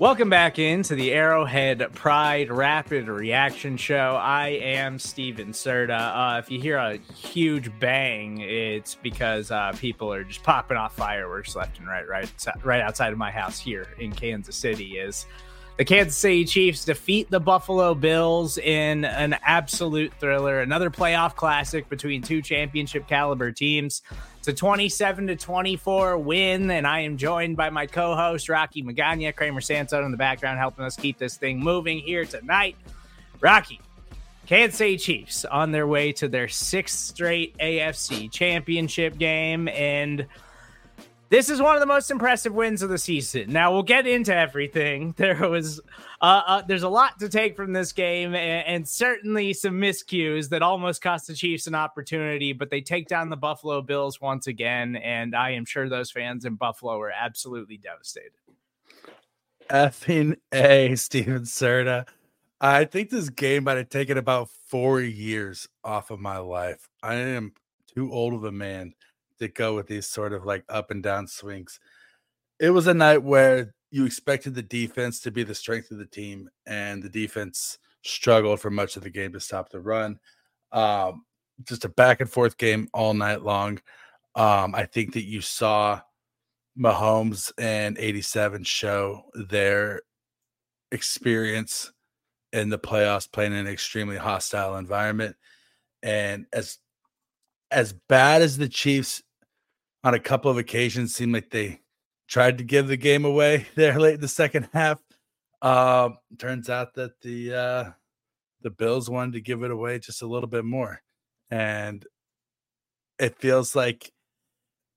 Welcome back into the Arrowhead Pride Rapid Reaction Show. I am Stephen Serda. Uh, if you hear a huge bang, it's because uh, people are just popping off fireworks left and right, right, right outside of my house here in Kansas City. Is the Kansas City Chiefs defeat the Buffalo Bills in an absolute thriller, another playoff classic between two championship caliber teams. It's a 27 to 24 win, and I am joined by my co-host Rocky Magaña, Kramer Sanson in the background, helping us keep this thing moving here tonight. Rocky, Kansas City Chiefs on their way to their sixth straight AFC championship game, and this is one of the most impressive wins of the season. Now we'll get into everything. There was, uh, uh, there's a lot to take from this game, and, and, certainly some miscues that almost cost the Chiefs an opportunity. But they take down the Buffalo Bills once again, and I am sure those fans in Buffalo were absolutely devastated. Effing a, Stephen Serda. I think this game might have taken about four years off of my life. I am too old of a man to go with these sort of like up and down swings. It was a night where you expected the defense to be the strength of the team, and the defense struggled for much of the game to stop the run. Um, just a back and forth game all night long. Um, I think that you saw Mahomes and 87 show their experience in the playoffs playing in an extremely hostile environment. And as as bad as the Chiefs on a couple of occasions seemed like they tried to give the game away there late in the second half. Uh, turns out that the uh, the Bills wanted to give it away just a little bit more, and it feels like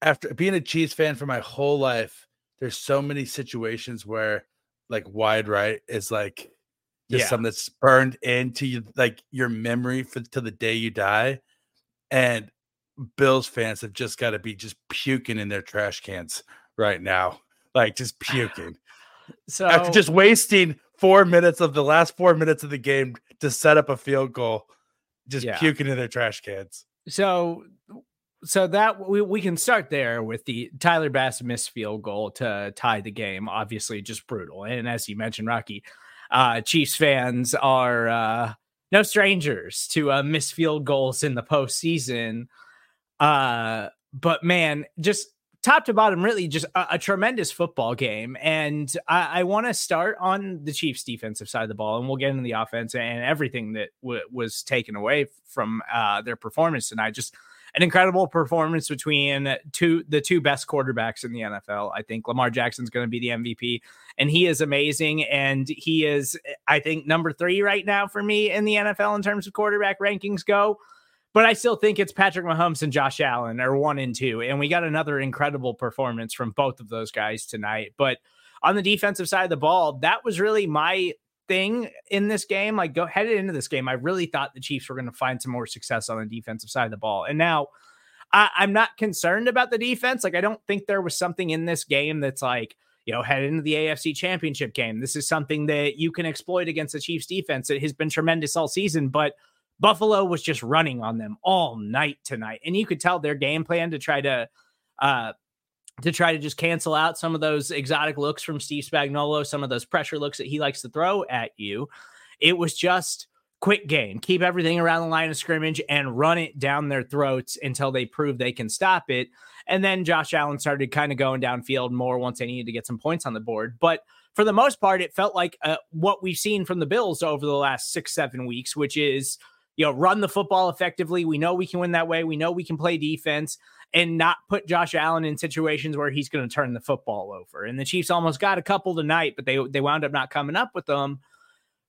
after being a Chiefs fan for my whole life, there's so many situations where like wide right is like just yeah. something that's burned into you, like your memory for to the day you die, and Bills fans have just got to be just puking in their trash cans right now, like just puking. So after just wasting four minutes of the last four minutes of the game to set up a field goal, just yeah. puking in their trash cans. So, so that we, we can start there with the Tyler Bass missed field goal to tie the game. Obviously, just brutal. And as you mentioned, Rocky, uh, Chiefs fans are uh, no strangers to uh, missed field goals in the postseason. Uh, but man, just top to bottom, really just a, a tremendous football game. And I, I want to start on the Chiefs' defensive side of the ball, and we'll get into the offense and everything that w- was taken away from uh, their performance tonight. Just an incredible performance between two the two best quarterbacks in the NFL. I think Lamar Jackson's going to be the MVP, and he is amazing. And he is, I think, number three right now for me in the NFL in terms of quarterback rankings go. But I still think it's Patrick Mahomes and Josh Allen are one and two. And we got another incredible performance from both of those guys tonight. But on the defensive side of the ball, that was really my thing in this game. Like go headed into this game, I really thought the Chiefs were going to find some more success on the defensive side of the ball. And now I, I'm not concerned about the defense. Like I don't think there was something in this game that's like, you know, head into the AFC championship game. This is something that you can exploit against the Chiefs defense. It has been tremendous all season, but Buffalo was just running on them all night tonight. And you could tell their game plan to try to uh, to try to just cancel out some of those exotic looks from Steve Spagnuolo, some of those pressure looks that he likes to throw at you. It was just quick game, keep everything around the line of scrimmage and run it down their throats until they prove they can stop it. And then Josh Allen started kind of going downfield more once they needed to get some points on the board. But for the most part, it felt like uh, what we've seen from the Bills over the last six, seven weeks, which is you know, run the football effectively. We know we can win that way. We know we can play defense and not put Josh Allen in situations where he's going to turn the football over. And the Chiefs almost got a couple tonight, but they they wound up not coming up with them.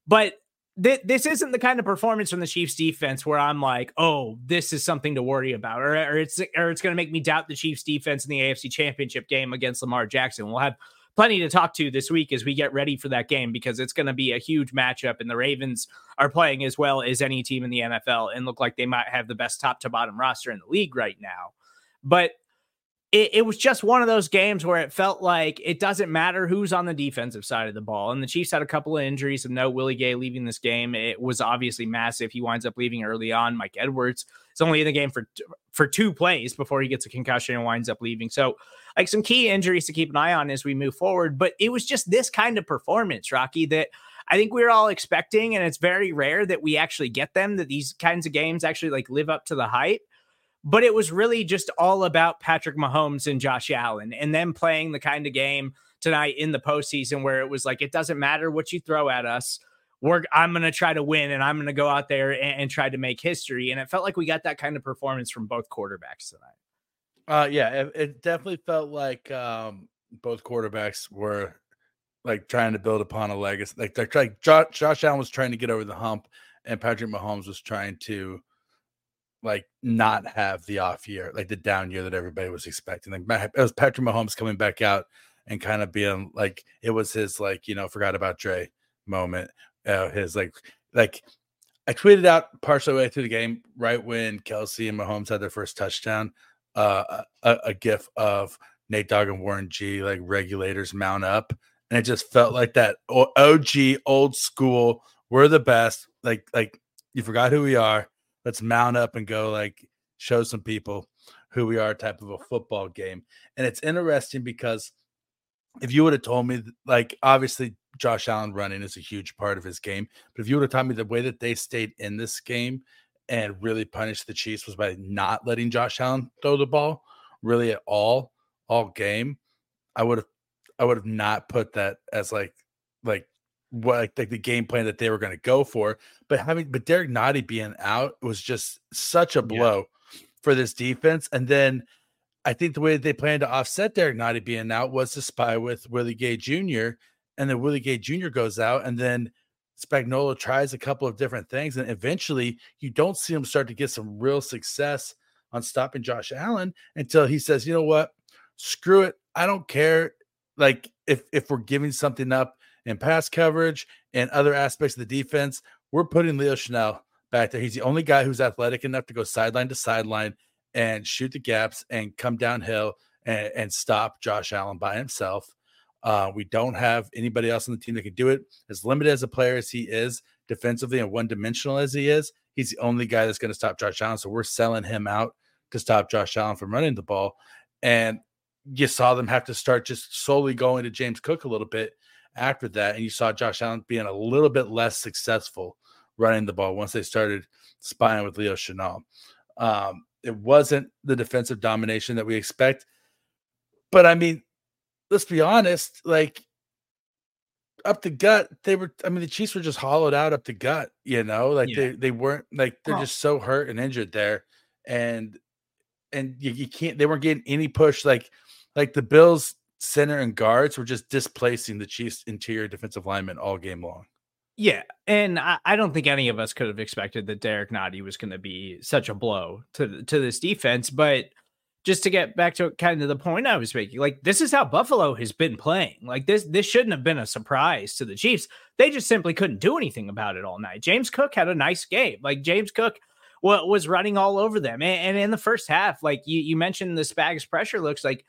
But th- this isn't the kind of performance from the Chiefs defense where I'm like, oh, this is something to worry about, or, or it's or it's going to make me doubt the Chiefs defense in the AFC Championship game against Lamar Jackson. We'll have plenty to talk to this week as we get ready for that game because it's going to be a huge matchup. And the Ravens are playing as well as any team in the NFL and look like they might have the best top to bottom roster in the league right now. But it, it, was just one of those games where it felt like it doesn't matter who's on the defensive side of the ball. And the Chiefs had a couple of injuries and no Willie Gay leaving this game. It was obviously massive. He winds up leaving early on. Mike Edwards is only in the game for for two plays before he gets a concussion and winds up leaving. So, like some key injuries to keep an eye on as we move forward. But it was just this kind of performance, Rocky, that I think we are all expecting, and it's very rare that we actually get them. That these kinds of games actually like live up to the hype but it was really just all about Patrick Mahomes and Josh Allen and them playing the kind of game tonight in the postseason where it was like, it doesn't matter what you throw at us. We're, I'm going to try to win and I'm going to go out there and, and, try to make history. And it felt like we got that kind of performance from both quarterbacks tonight. Uh, yeah, it, it definitely felt like um, both quarterbacks were like trying to build upon a legacy. Like trying, Josh, Josh Allen was trying to get over the hump, and Patrick Mahomes was trying to like not have the off year, like the down year that everybody was expecting. Like it was Patrick Mahomes coming back out and kind of being like it was his like you know forgot about Dre moment. Uh, his like like I tweeted out partially way through the game right when Kelce and Mahomes had their first touchdown. Uh, a, a gif of Nate Dogg and Warren G like regulators mount up, and it just felt like that OG old school. We're the best. Like like you forgot who we are let's mount up and go like show some people who we are type of a football game. And it's interesting because if you would have told me like obviously Josh Allen running is a huge part of his game, but if you would have told me the way that they stayed in this game and really punished the Chiefs was by not letting Josh Allen throw the ball really at all all game, I would have I would have not put that as like like what like, the game plan that they were going to go for. But having but Derrick Nnadi being out was just such a blow yeah. for this defense. And then I think the way they planned to offset Derrick Nnadi being out was to spy with Willie Gay Jr. And then Willie Gay Jr. goes out, and then Spagnuolo tries a couple of different things, and eventually you don't see him start to get some real success on stopping Josh Allen until he says, "You know what? Screw it. I don't care. Like if if we're giving something up." In pass coverage and other aspects of the defense. We're putting Leo Chenal back there. He's the only guy who's athletic enough to go sideline to sideline and shoot the gaps and come downhill and, and stop Josh Allen by himself. Uh, we don't have anybody else on the team that can do it. As limited as a player as he is defensively and one dimensional as he is, he's the only guy that's going to stop Josh Allen. So we're selling him out to stop Josh Allen from running the ball. And you saw them have to start just slowly going to James Cook a little bit after that, and you saw Josh Allen being a little bit less successful running the ball once they started spying with Leo Chenal. Um, it wasn't the defensive domination that we expect, but I mean, let's be honest, like up the gut, they were. I mean, the Chiefs were just hollowed out up the gut. You know, like yeah. they they weren't like they're oh. just so hurt and injured there, and and you, you can't. They weren't getting any push. Like like the Bills center and guards were just displacing the Chiefs' interior defensive linemen all game long. Yeah, and I, I, don't think any of us could have expected that Derrick Nnadi was going to be such a blow to to this defense. But just to get back to kind of the point I was making, like this is how Buffalo has been playing. Like this, this shouldn't have been a surprise to the Chiefs. They just simply couldn't do anything about it all night. James Cook had a nice game. Like James Cook was running all over them, and, and in the first half, like you you mentioned, the Spags pressure looks like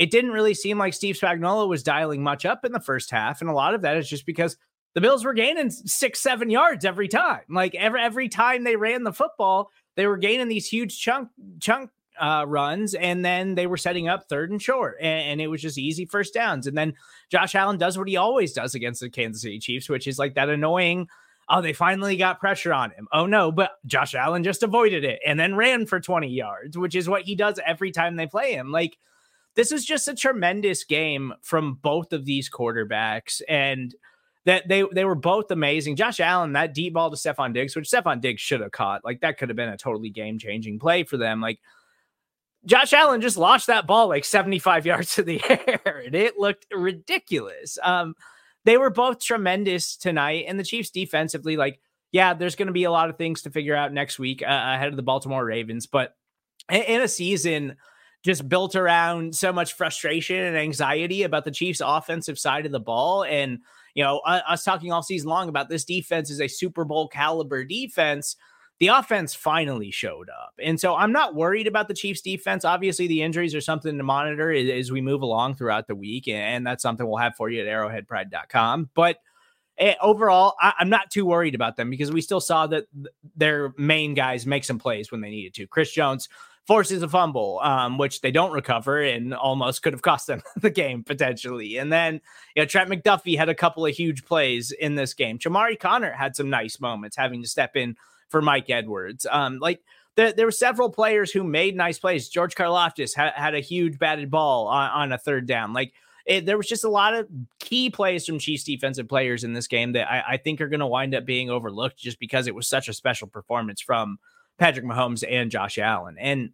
it didn't really seem like Steve Spagnuolo was dialing much up in the first half. And a lot of that is just because the Bills were gaining six, seven yards every time. Like every every time they ran the football, they were gaining these huge chunk chunk uh, runs, and then they were setting up third and short, and, and, it was just easy first downs. And then Josh Allen does what he always does against the Kansas City Chiefs, which is like that annoying. Oh, they finally got pressure on him. Oh no, but Josh Allen just avoided it and then ran for 20 yards, which is what he does every time they play him. Like this is just a tremendous game from both of these quarterbacks. And that they they were both amazing. Josh Allen, that deep ball to Stefon Diggs, which Stefon Diggs should have caught, like that could have been a totally game changing play for them. Like Josh Allen just launched that ball like 75 yards to the air, and it looked ridiculous. Um, they were both tremendous tonight, and the Chiefs defensively, like, yeah, there's going to be a lot of things to figure out next week uh, ahead of the Baltimore Ravens, but in a season just built around so much frustration and anxiety about the Chiefs' offensive side of the ball, and you know, us talking all season long about this defense is a Super Bowl caliber defense. The offense finally showed up. And so I'm not worried about the Chiefs defense. Obviously, the injuries are something to monitor as we move along throughout the week. And that's something we'll have for you at arrowheadpride.com. But eh, overall, I'm not too worried about them because we still saw that their main guys make some plays when they needed to. Chris Jones forces a fumble, um, which they don't recover and almost could have cost them the game potentially. And then, you know, Trent McDuffie had a couple of huge plays in this game. Chamarri Connor had some nice moments having to step in for Mike Edwards. Um, like there, there were several players who made nice plays. George Karlaftis ha- had a huge batted ball on, on a third down. Like it, there was just a lot of key plays from Chiefs defensive players in this game that I, I think are going to wind up being overlooked just because it was such a special performance from Patrick Mahomes and Josh Allen. And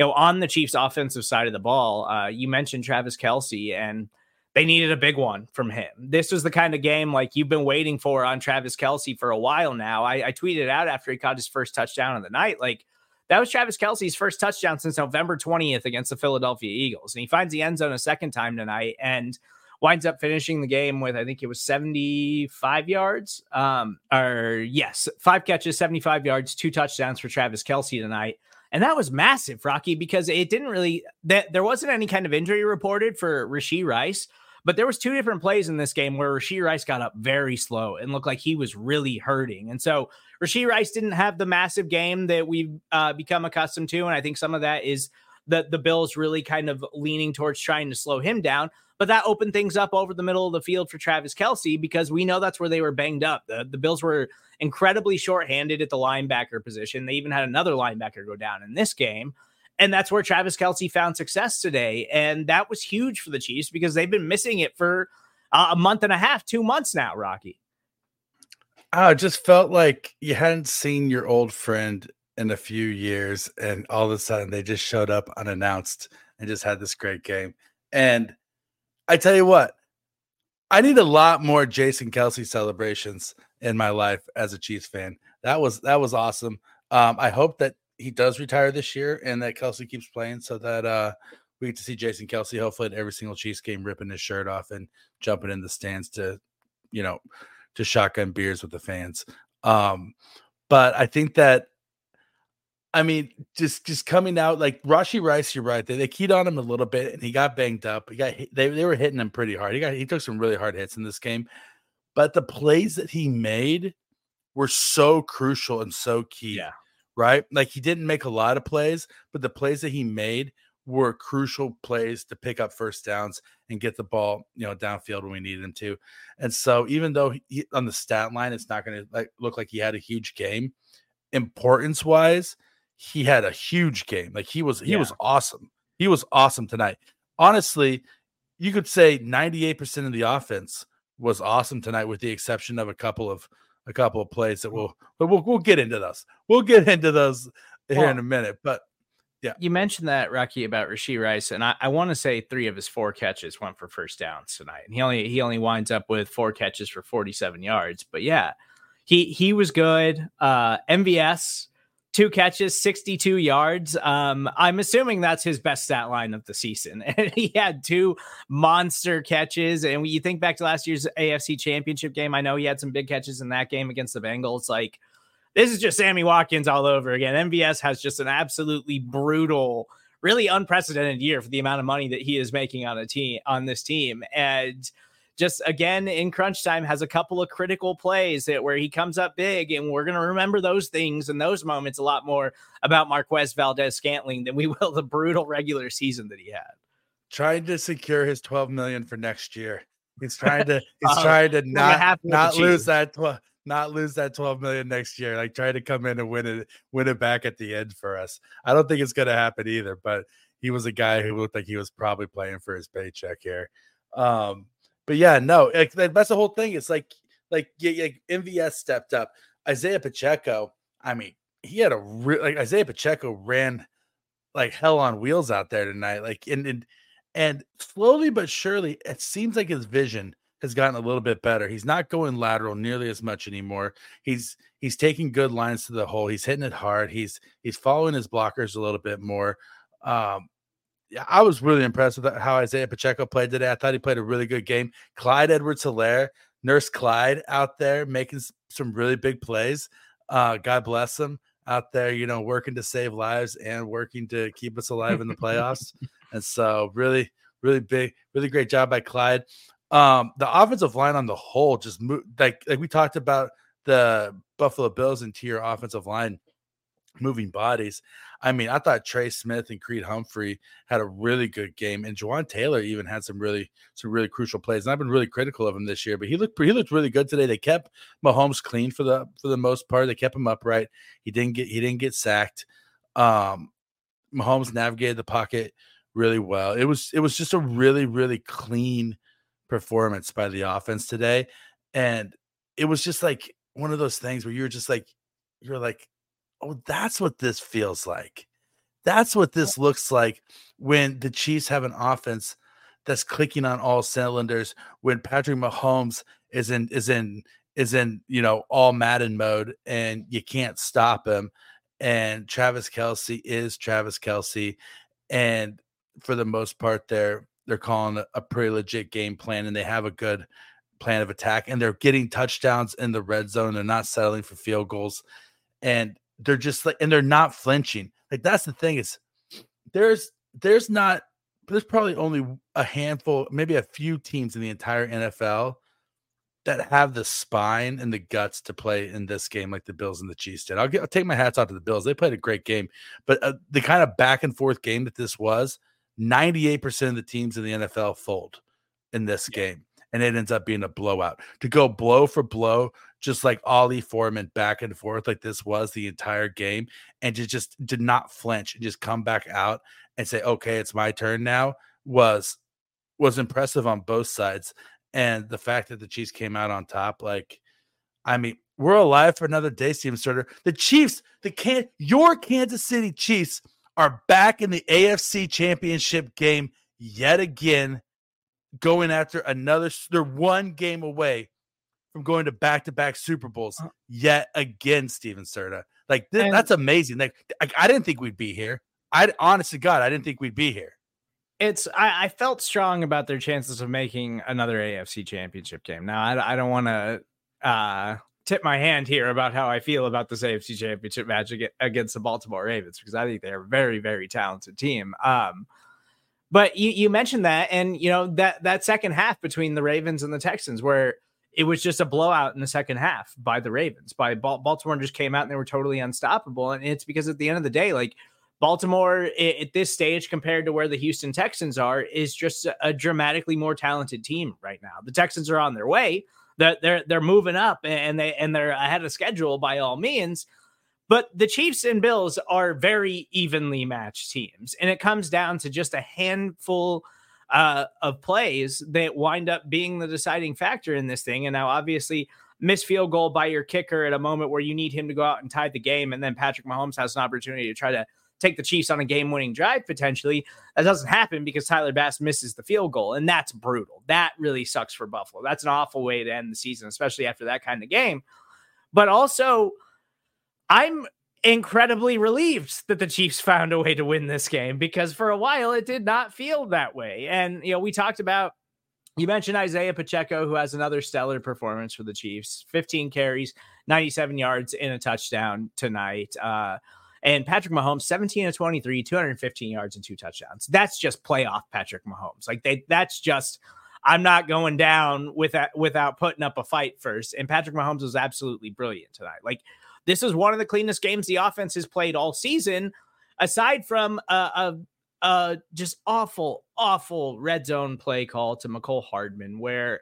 you know, on the Chiefs' offensive side of the ball, uh, you mentioned Travis Kelce, and they needed a big one from him. This was the kind of game like you've been waiting for on Travis Kelce for a while now. I, I tweeted out after he caught his first touchdown of the night, like that was Travis Kelce's first touchdown since November 20th against the Philadelphia Eagles. And he finds the end zone a second time tonight and winds up finishing the game with, I think it was 75 yards. Um, or yes, five catches, 75 yards, two touchdowns for Travis Kelce tonight. And that was massive, Rocky, because it didn't really that there wasn't any kind of injury reported for Rashee Rice, but there was two different plays in this game where Rashee Rice got up very slow and looked like he was really hurting. And so Rashee Rice didn't have the massive game that we've uh, become accustomed to. And I think some of that is that the Bills really kind of leaning towards trying to slow him down. But that opened things up over the middle of the field for Travis Kelce because we know that's where they were banged up. The, the Bills were incredibly shorthanded at the linebacker position. They even had another linebacker go down in this game. And that's where Travis Kelce found success today. And that was huge for the Chiefs because they've been missing it for uh, a month and a half, two months now, Rocky. I just felt like you hadn't seen your old friend in a few years, and all of a sudden they just showed up unannounced and just had this great game. And I tell you what, I need a lot more Jason Kelce celebrations in my life as a Chiefs fan. That was that was awesome. Um, I hope that he does retire this year and that Kelce keeps playing so that uh, we get to see Jason Kelce hopefully at every single Chiefs game ripping his shirt off and jumping in the stands to, you know, to shotgun beers with the fans. Um, but I think that I mean, just just coming out like Rashee Rice, you're right. They, they keyed on him a little bit, and he got banged up. He got they they were hitting him pretty hard. He got he took some really hard hits in this game, but the plays that he made were so crucial and so key. Yeah, right. Like he didn't make a lot of plays, but the plays that he made were crucial plays to pick up first downs and get the ball, you know, downfield when we needed him to. And so, even though he, on the stat line, it's not going to like look like he had a huge game, importance wise he had a huge game. Like he was he yeah. was awesome. He was awesome tonight. Honestly, you could say 98% of the offense was awesome tonight with the exception of a couple of a couple of plays that we'll we'll we'll get into those. We'll get into those here well, in a minute. But yeah. You mentioned that Rocky about Rashee Rice, and I, I want to say three of his four catches went for first downs tonight. And he only he only winds up with four catches for 47 yards. But yeah, he he was good. Uh MVS two catches, 62 yards. Um, I'm assuming that's his best stat line of the season. And he had two monster catches. And when you think back to last year's AFC championship game, I know he had some big catches in that game against the Bengals. Like, this is just Sammy Watkins all over again. MVS has just an absolutely brutal, really unprecedented year for the amount of money that he is making on a team on this team. And just again in crunch time has a couple of critical plays that where he comes up big, and we're gonna remember those things and those moments a lot more about Marquez Valdes Scantling than we will the brutal regular season that he had. Trying to secure his 12 million for next year. He's trying to he's uh, trying to not not lose that 12 not lose that 12 million next year. Like try to come in and win it, win it back at the end for us. I don't think it's gonna happen either, but he was a guy who looked like he was probably playing for his paycheck here. Um, but yeah, no, like, that's the whole thing. It's like like yeah, like MVS stepped up. Isiah Pacheco, I mean, he had a real like Isiah Pacheco ran like hell on wheels out there tonight. Like and and and slowly but surely, it seems like his vision has gotten a little bit better. He's not going lateral nearly as much anymore. He's he's taking good lines to the hole. He's hitting it hard. He's he's following his blockers a little bit more. Um, I was really impressed with how Isiah Pacheco played today. I thought he played a really good game. Clyde Edwards Helaire, Nurse Clyde out there making some really big plays. Uh, God bless him out there, you know, working to save lives and working to keep us alive in the playoffs. and so, really, really big, really great job by Clyde. Um, the offensive line on the whole just moved like like we talked about the Buffalo Bills interior offensive line moving bodies. I mean, I thought Trey Smith and Creed Humphrey had a really good game, and Jawaan Taylor even had some really some really crucial plays. And I've been really critical of him this year, but he looked he looked really good today. They kept Mahomes clean for the for the most part. They kept him upright. He didn't get he didn't get sacked. Um, Mahomes navigated the pocket really well. It was it was just a really really clean performance by the offense today, and it was just like one of those things where you're just like you're like oh, that's what this feels like. That's what this looks like when the Chiefs have an offense that's clicking on all cylinders. When Patrick Mahomes is in is in is in you know all Madden mode and you can't stop him. And Travis Kelce is Travis Kelce, and for the most part, they're they're calling a pretty legit game plan, and they have a good plan of attack, and they're getting touchdowns in the red zone. They're not settling for field goals, and they're just like and they're not flinching. Like that's the thing is there's there's not there's probably only a handful, maybe a few teams in the entire NFL that have the spine and the guts to play in this game like the Bills and the Chiefs did. I'll, get, I'll take my hats off to the Bills. They played a great game, but uh, the kind of back and forth game that this was, 98% of the teams in the NFL fold in this yeah. game, and it ends up being a blowout. To go blow for blow, just like Ali Foreman back and forth like this was the entire game, and to just did not flinch and just come back out and say, "Okay, it's my turn now," was was impressive on both sides. And the fact that the Chiefs came out on top, like, I mean, we're alive for another day, Steven Starter. The Chiefs, the can your Kansas City Chiefs are back in the AFC Championship game yet again, going after another. They're one game away from going to back to back Super Bowls uh yet again, Stephen Serda. Like th- and, that's amazing. Like I, I, didn't think we'd be here. I honest to God, I didn't think we'd be here. It's I, I felt strong about their chances of making another AFC Championship game. Now I, I don't want to uh, tip my hand here about how I feel about this AFC Championship match against the Baltimore Ravens because I think they're a very very talented team. Um, but you, you mentioned that, and you know that that second half between the Ravens and the Texans, where it was just a blowout in the second half by the Ravens. By Baltimore just came out and they were totally unstoppable. And it's because at the end of the day, like Baltimore at this stage compared to where the Houston Texans are is just a dramatically more talented team right now. The Texans are on their way. They're they're, they're moving up and they and they're ahead of schedule by all means. But the Chiefs and Bills are very evenly matched teams. And it comes down to just a handful uh, of plays that wind up being the deciding factor in this thing. And now, obviously, miss field goal by your kicker at a moment where you need him to go out and tie the game, and then Patrick Mahomes has an opportunity to try to take the Chiefs on a game-winning drive potentially. That doesn't happen because Tyler Bass misses the field goal, and that's brutal. That really sucks for Buffalo. That's an awful way to end the season, especially after that kind of game. But also, I'm incredibly relieved that the Chiefs found a way to win this game because for a while it did not feel that way. And, you know, we talked about, you mentioned Isiah Pacheco, who has another stellar performance for the Chiefs 15 carries, 97 yards, in a touchdown tonight. Uh, and Patrick Mahomes, 17 to 23, 215 yards and two touchdowns. That's just playoff Patrick Mahomes. Like they, that's just I'm not going down without without putting up a fight first. And Patrick Mahomes was absolutely brilliant tonight. Like this is one of the cleanest games the offense has played all season, aside from a, a, a just awful, awful red zone play call to Mecole Hardman, where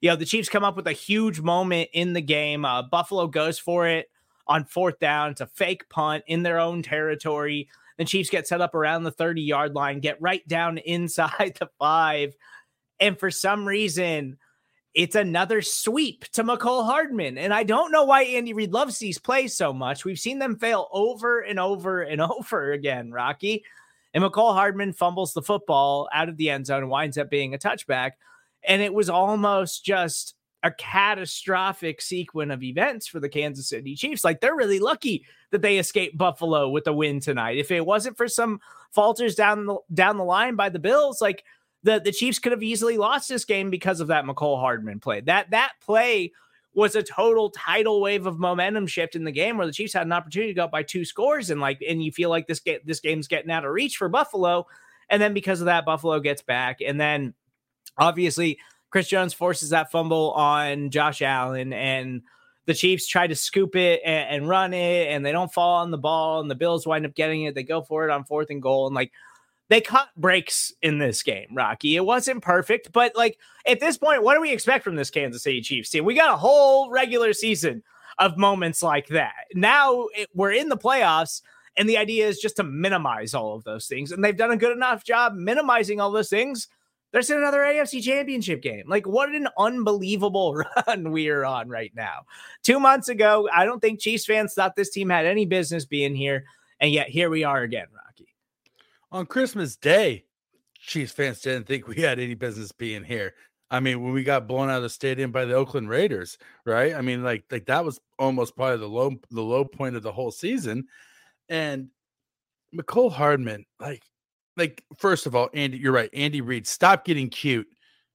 you know the Chiefs come up with a huge moment in the game. Uh, Buffalo goes for it on fourth down. It's a fake punt in their own territory. The Chiefs get set up around the 30 yard line, get right down inside the five. And for some reason, it's another sweep to Mecole Hardman. And I don't know why Andy Reid loves these plays so much. We've seen them fail over and over and over again, Rocky. And Mecole Hardman fumbles the football out of the end zone winds up being a touchback. And it was almost just a catastrophic sequence of events for the Kansas City Chiefs. Like they're really lucky that they escaped Buffalo with a win tonight. If it wasn't for some falters down the down the line by the Bills, like the, the Chiefs could have easily lost this game because of that Mecole Hardman play. That that play was a total tidal wave of momentum shift in the game where the Chiefs had an opportunity to go up by two scores and like and you feel like this game this game's getting out of reach for Buffalo. And then because of that, Buffalo gets back. And then obviously Chris Jones forces that fumble on Josh Allen and the Chiefs try to scoop it and, and, run it, and they don't fall on the ball, and the Bills wind up getting it. They go for it on fourth and goal, and like they cut breaks in this game, Rocky. It wasn't perfect, but like at this point, what do we expect from this Kansas City Chiefs team? We got a whole regular season of moments like that. Now it, we're in the playoffs, and the idea is just to minimize all of those things. And they've done a good enough job minimizing all those things. There's another AFC championship game. Like, what an unbelievable run we are on right now. Two months ago, I don't think Chiefs fans thought this team had any business being here. And yet here we are again, on Christmas Day, Chiefs fans didn't think we had any business being here. I mean, when we got blown out of the stadium by the Oakland Raiders, right? I mean, like like that was almost probably the low the low point of the whole season. And Mecole Hardman, like like first of all, Andy, you're right. Andy Reid, stop getting cute.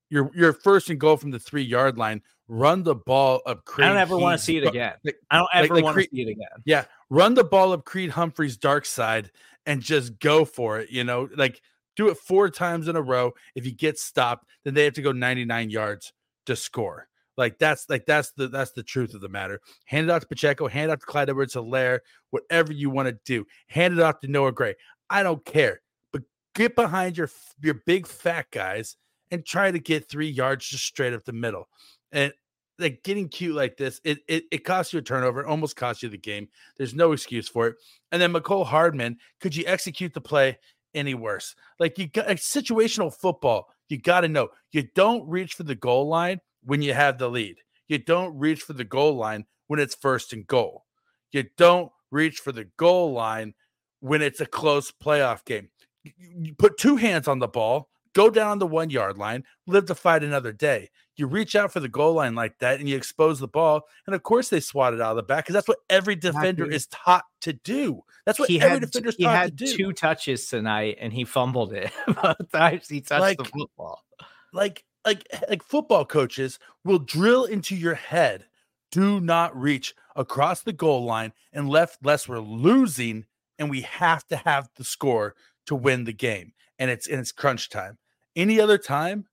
You're you're first and goal from the three yard line. Run the ball up. Creed I don't ever want to see it again. Like, I don't ever like, want to see it again. Yeah, run the ball up Creed Humphrey's dark side and just go for it. You know, like do it four times in a row. If you get stopped, then they have to go 99 yards to score. Like that's like that's the that's the truth of the matter. Hand it off to Pacheco, hand it off to Clyde Edwards Helaire, whatever you want to do. Hand it off to Noah Gray. I don't care. But get behind your your big fat guys and try to get three yards just straight up the middle. And like getting cute like this, it, it it costs you a turnover, it almost costs you the game. There's no excuse for it. And then Mecole Hardman, could you execute the play any worse? Like you got like situational football, you got to know you don't reach for the goal line when you have the lead. You don't reach for the goal line when it's first and goal. You don't reach for the goal line when it's a close playoff game. You put two hands on the ball, go down the one yard line, live to fight another day you reach out for the goal line like that and you expose the ball. And of course, they swat it out of the back because that's what every defender is taught to do. That's what he every had, defender's he taught had to do. Two touches tonight and he fumbled it both times he touched like, the football. Like, like, like football coaches will drill into your head do not reach across the goal line unless we're losing and we have to have the score to win the game. And it's and it's crunch time. Any other time,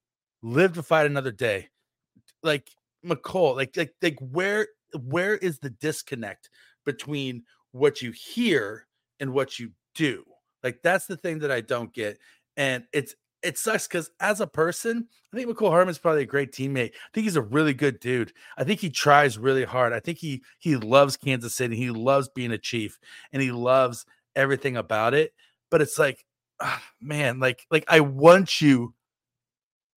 live to fight another day. Like Mecole, like like like where where is the disconnect between what you hear and what you do? Like that's the thing that I don't get. And it's it sucks because as a person, I think Mecole Hardman's probably a great teammate. I think he's a really good dude. I think he tries really hard. I think he he loves Kansas City. He loves being a chief and he loves everything about it. But it's like, oh, man, like like I want you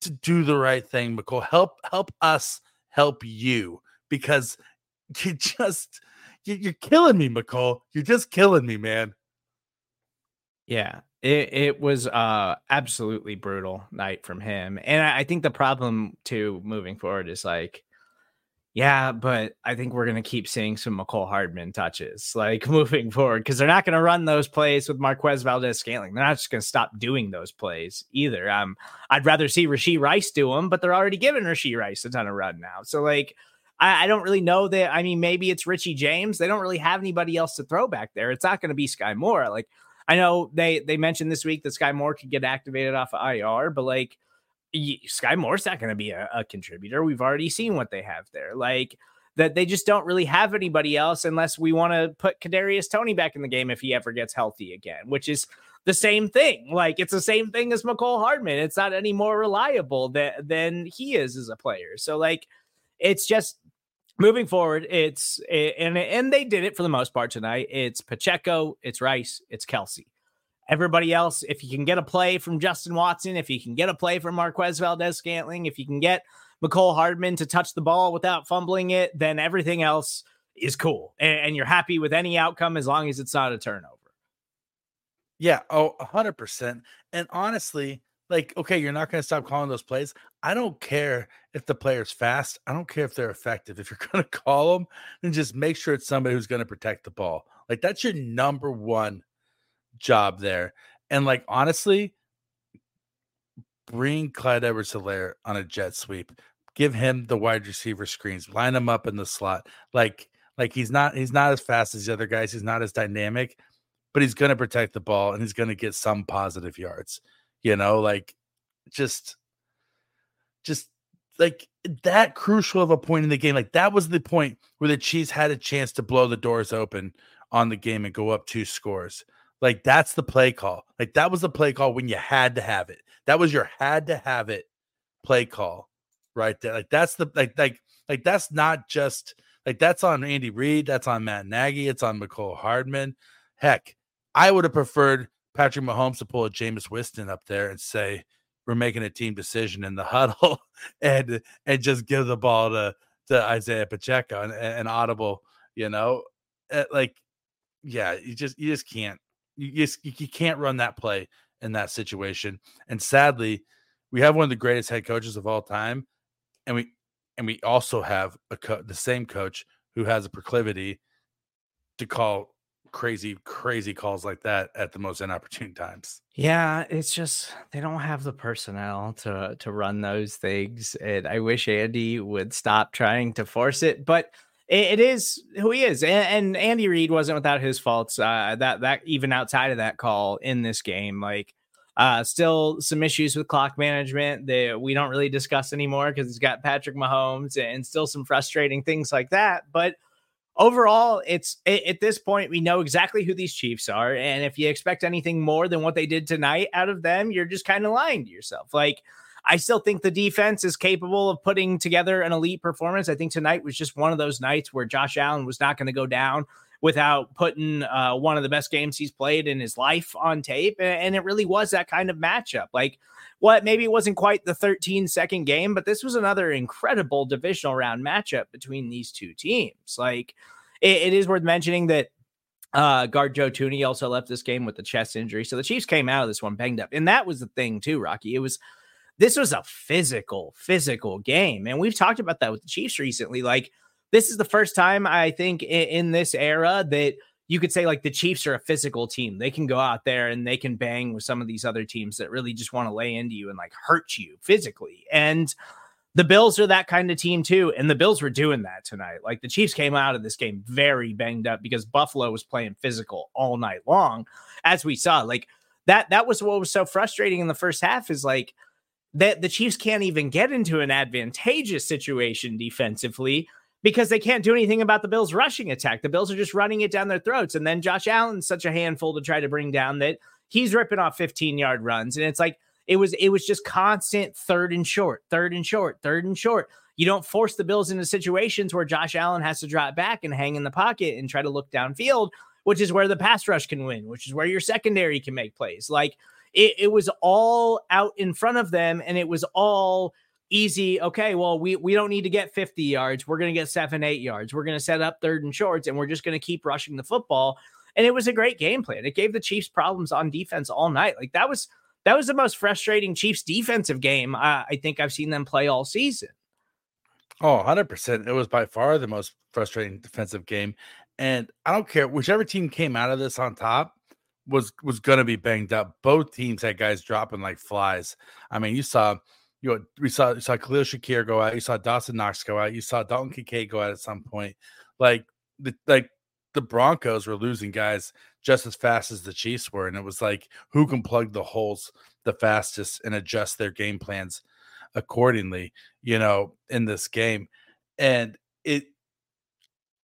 to do the right thing, Mecole. Help help us help you because you just you're killing me, Mecole. You're just killing me, man. Yeah, it, it was uh absolutely brutal night from him. And I, I think the problem too moving forward is like yeah, but I think we're going to keep seeing some Mecole Hardman touches like moving forward because they're not going to run those plays with Marquez Valdes Scantling. They're not just going to stop doing those plays either. Um, I'd rather see Rashee Rice do them, but they're already giving Rashee Rice a ton of run now. So, like, I, I don't really know that. I mean, maybe it's Richie James. They don't really have anybody else to throw back there. It's not going to be Skyy Moore. Like, I know they they mentioned this week that Skyy Moore could get activated off of IR, but like Skyy Moore's not going to be a, a contributor. We've already seen what they have there. Like that they just don't really have anybody else unless we want to put Kadarius Toney back in the game if he ever gets healthy again, which is the same thing. Like it's the same thing as Mecole Hardman. It's not any more reliable than than he is as a player. So like it's just moving forward. It's and and they did it for the most part tonight. It's Pacheco, it's Rice, it's Kelce. Everybody else, if you can get a play from Justin Watson, if you can get a play from Marquez Valdes Scantling, if you can get Mecole Hardman to touch the ball without fumbling it, then everything else is cool. And, and you're happy with any outcome as long as it's not a turnover. Yeah. Oh, 100%. And honestly, like, okay, you're not going to stop calling those plays. I don't care if the player's fast. I don't care if they're effective. If you're going to call them, then just make sure it's somebody who's going to protect the ball. Like, that's your number one job there. And, like, honestly, bring Clyde Edwards Helaire on a jet sweep give him the wide receiver screens, line him up in the slot. Like, like he's not he's not as fast as the other guys, he's not as dynamic, but he's gonna protect the ball and he's gonna get some positive yards. You know, like just just like that crucial of a point in the game. Like that was the point where the Chiefs had a chance to blow the doors open on the game and go up two scores. Like that's the play call. Like that was the play call when you had to have it. That was your had to have it play call right there. Like that's the like like like that's not just like that's on Andy Reid, that's on Matt Nagy, it's on Mecole Hardman. Heck, I would have preferred Patrick Mahomes to pull a Jameis Winston up there and say, We're making a team decision in the huddle and and just give the ball to to Isiah Pacheco and, and audible, you know. Eh, like, yeah, you just you just can't you just you can't run that play in that situation. And sadly, we have one of the greatest head coaches of all time and we and we also have a co- the same coach who has a proclivity to call crazy crazy calls like that at the most inopportune times. Yeah, it's just they don't have the personnel to to run those things and I wish Andy would stop trying to force it, but it, it is who he is. And, and Andy Reid wasn't without his faults. Uh, that that even outside of that call in this game like uh, still some issues with clock management that we don't really discuss anymore because he's got Patrick Mahomes and still some frustrating things like that. But overall, it's at this point we know exactly who these Chiefs are, and if you expect anything more than what they did tonight out of them, you're just kind of lying to yourself. Like. I still think the defense is capable of putting together an elite performance. I think tonight was just one of those nights where Josh Allen was not going to go down without putting uh, one of the best games he's played in his life on tape. And it really was that kind of matchup. Like, what maybe it wasn't quite the 13 second game, but this was another incredible divisional round matchup between these two teams. Like, it, it is worth mentioning that uh, guard Joe Thuney also left this game with a chest injury. So the Chiefs came out of this one banged up. And that was the thing, too, Rocky. It was this was a physical, physical game. And we've talked about that with the Chiefs recently. Like, this is the first time I think in, in this era that you could say like the Chiefs are a physical team. They can go out there and they can bang with some of these other teams that really just want to lay into you and like hurt you physically. And the Bills are that kind of team too. And the Bills were doing that tonight. Like the Chiefs came out of this game very banged up because Buffalo was playing physical all night long, as we saw. Like that, that was what was so frustrating in the first half is like that the Chiefs can't even get into an advantageous situation defensively because they can't do anything about the Bills' rushing attack. The Bills are just running it down their throats. And then Josh Allen's such a handful to try to bring down that he's ripping off 15 yard runs. And it's like, it was it was just constant third and short, third and short, third and short. You don't force the Bills into situations where Josh Allen has to drop back and hang in the pocket and try to look downfield, which is where the pass rush can win, which is where your secondary can make plays. Like it, it was all out in front of them, and it was all easy. Okay, well, we we don't need to get 50 yards. We're going to get seven, eight yards. We're going to set up third and shorts, and we're just going to keep rushing the football. And it was a great game plan. It gave the Chiefs problems on defense all night. Like that was that was the most frustrating Chiefs defensive game I, I think I've seen them play all season. Oh, 100%. It was by far the most frustrating defensive game. And I don't care whichever team came out of this on top was was to be banged up. Both teams had guys dropping like flies. I mean, you saw you know, we saw you saw Khalil Shakir go out, you saw Dawson Knox go out, you saw Dalton Kincaid go out at some point. Like the like the Broncos were losing guys just as fast as the Chiefs were, and it was like who can plug the holes the fastest and adjust their game plans accordingly, you know, in this game. And it,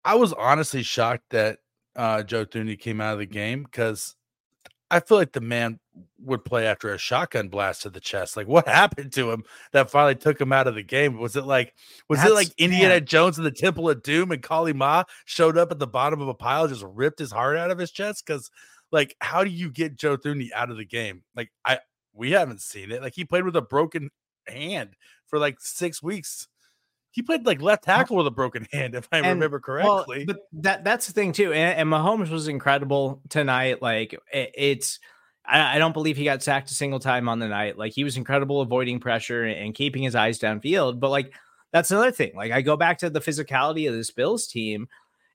I was honestly shocked that uh, Joe Thuney came out of the game because I feel like the man would play after a shotgun blast to the chest. Like, what happened to him that finally took him out of the game? Was it like, was That's, it like Indiana man. Jones in the Temple of Doom and Kali Ma showed up at the bottom of a pile, just ripped his heart out of his chest? Because, like, how do you get Joe Thuney out of the game? Like, I we haven't seen it. Like, he played with a broken hand for like six weeks. He played like left tackle with a broken hand, if I and, remember correctly. Well, but that that's the thing too. And, and Mahomes was incredible tonight. Like it, it's I, I, don't believe he got sacked a single time on the night. Like he was incredible avoiding pressure and keeping his eyes downfield. But like that's another thing. Like I go back to the physicality of this Bills team.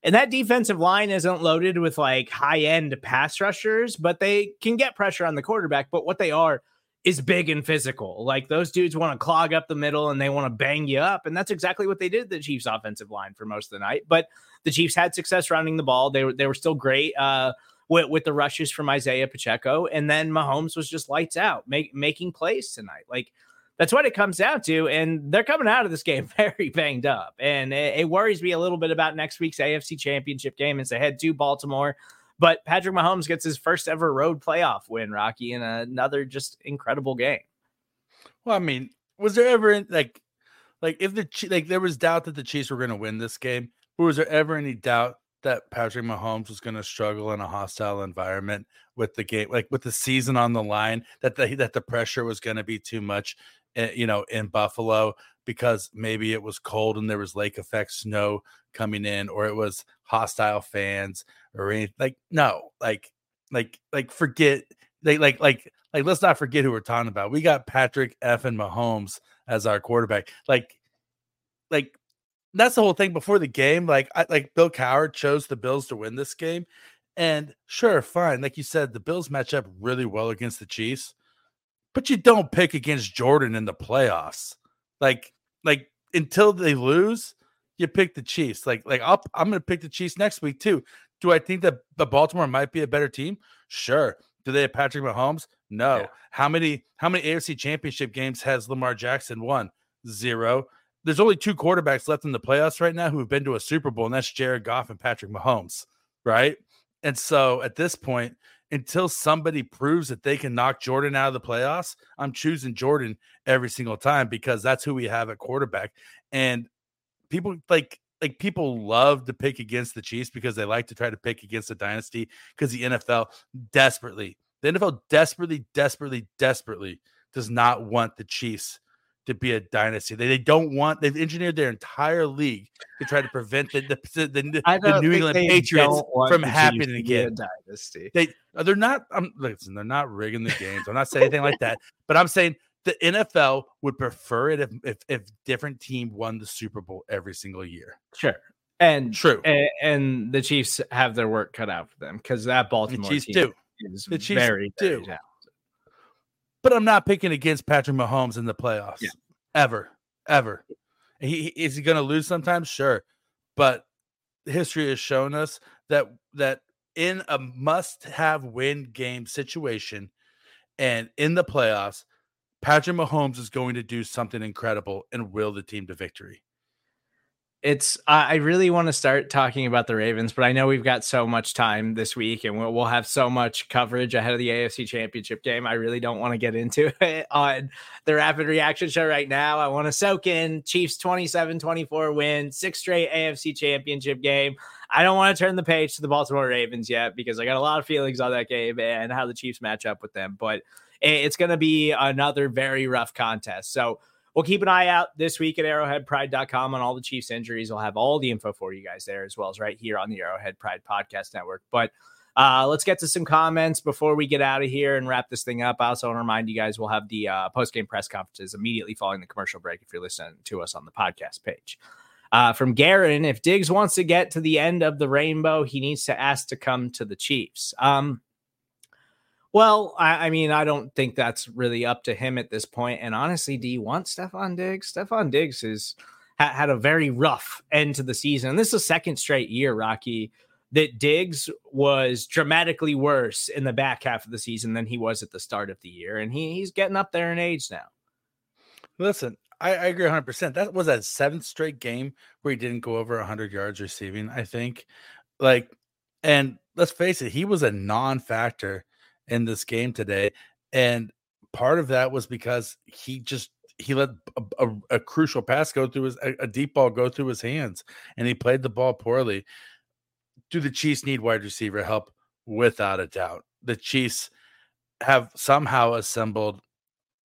And that defensive line isn't loaded with like high end pass rushers, but they can get pressure on the quarterback. But what they are is big and physical. Like those dudes want to clog up the middle and they want to bang you up. And that's exactly what they did the Chiefs offensive line for most of the night. But the Chiefs had success running the ball. They were they were still great uh, with, with the rushes from Isiah Pacheco. And then Mahomes was just lights out, make, making plays tonight. Like that's what it comes down to. And they're coming out of this game very banged up. And it, it worries me a little bit about next week's AFC championship game as they head to Baltimore. But Patrick Mahomes gets his first ever road playoff win, Rocky, in another just incredible game. Well, I mean, was there ever like, like if the like there was doubt that the Chiefs were going to win this game, or was there ever any doubt that Patrick Mahomes was going to struggle in a hostile environment with the game, like with the season on the line, that the that the pressure was going to be too much, eh, you know, in Buffalo because maybe it was cold and there was lake effect snow coming in, or it was hostile fans or anything. Like no, like like like forget they like like like let's not forget who we're talking about. We got Patrick F and Mahomes as our quarterback. Like like that's the whole thing before the game. Like I like Bill Cowher chose the Bills to win this game. And sure, fine. Like you said, the Bills match up really well against the Chiefs, but you don't pick against Jordan in the playoffs. Like, like until they lose, you pick the Chiefs. Like, like I'll, I'm going to pick the Chiefs next week too. Do I think that the Baltimore might be a better team? Sure. Do they have Patrick Mahomes? No. Yeah. How many how many AFC championship games has Lamar Jackson won? Zero. There's only two quarterbacks left in the playoffs right now who have been to a Super Bowl, and that's Jared Goff and Patrick Mahomes, right? And so at this point, until somebody proves that they can knock Jordan out of the playoffs, I'm choosing Jordan every single time because that's who we have at quarterback. And people like like people love to pick against the Chiefs because they like to try to pick against the dynasty because the NFL desperately, the NFL desperately, desperately, desperately does not want the Chiefs to be a dynasty. They, they don't want they've engineered their entire league to try to prevent the the, the, the, New England Patriots from happening again. Dynasty. They uh, they're not I'm listen, they're not rigging the games. I'm not saying anything like that, but I'm saying the NFL would prefer it if, if if different team won the Super Bowl every single year. Sure. And true. And, and the Chiefs have their work cut out for them because that Baltimore the Chiefs team do. is the Chiefs very, do. Very but I'm not picking against Patrick Mahomes in the playoffs. Yeah. Ever. Ever. He, is he going to lose sometimes? Sure. But history has shown us that that in a must-have win game situation and in the playoffs, Patrick Mahomes is going to do something incredible and will the team to victory. It's I really want to start talking about the Ravens, but I know we've got so much time this week and we'll, we'll have so much coverage ahead of the AFC Championship game. I really don't want to get into it on the rapid reaction show right now. I want to soak in Chiefs 27-24 win, six straight AFC Championship game. I don't want to turn the page to the Baltimore Ravens yet because I got a lot of feelings on that game and how the Chiefs match up with them, but it's going to be another very rough contest. So we'll keep an eye out this week at arrowheadpride.com on all the Chiefs injuries. We'll have all the info for you guys there as well as right here on the Arrowhead Pride Podcast Network. But uh, let's get to some comments before we get out of here and wrap this thing up. I also want to remind you guys we'll have the uh, post game press conferences immediately following the commercial break if you're listening to us on the podcast page. Uh, from Garen, if Diggs wants to get to the end of the rainbow, he needs to ask to come to the Chiefs. Um, well, I, I, mean, I don't think that's really up to him at this point. And honestly, do you want Stefon Diggs? Stefon Diggs has ha- had a very rough end to the season. And this is a second straight year, Rocky, that Diggs was dramatically worse in the back half of the season than he was at the start of the year. And he, he's getting up there in age now. Listen, I, I agree 100. percent That was a seventh straight game where he didn't go over 100 yards receiving. I think, like, and let's face it, he was a non-factor in this game today, and part of that was because he just he let a, a, a crucial pass go through his a, a, deep ball go through his hands, and he played the ball poorly. Do the Chiefs need wide receiver help? Without a doubt, the Chiefs have somehow assembled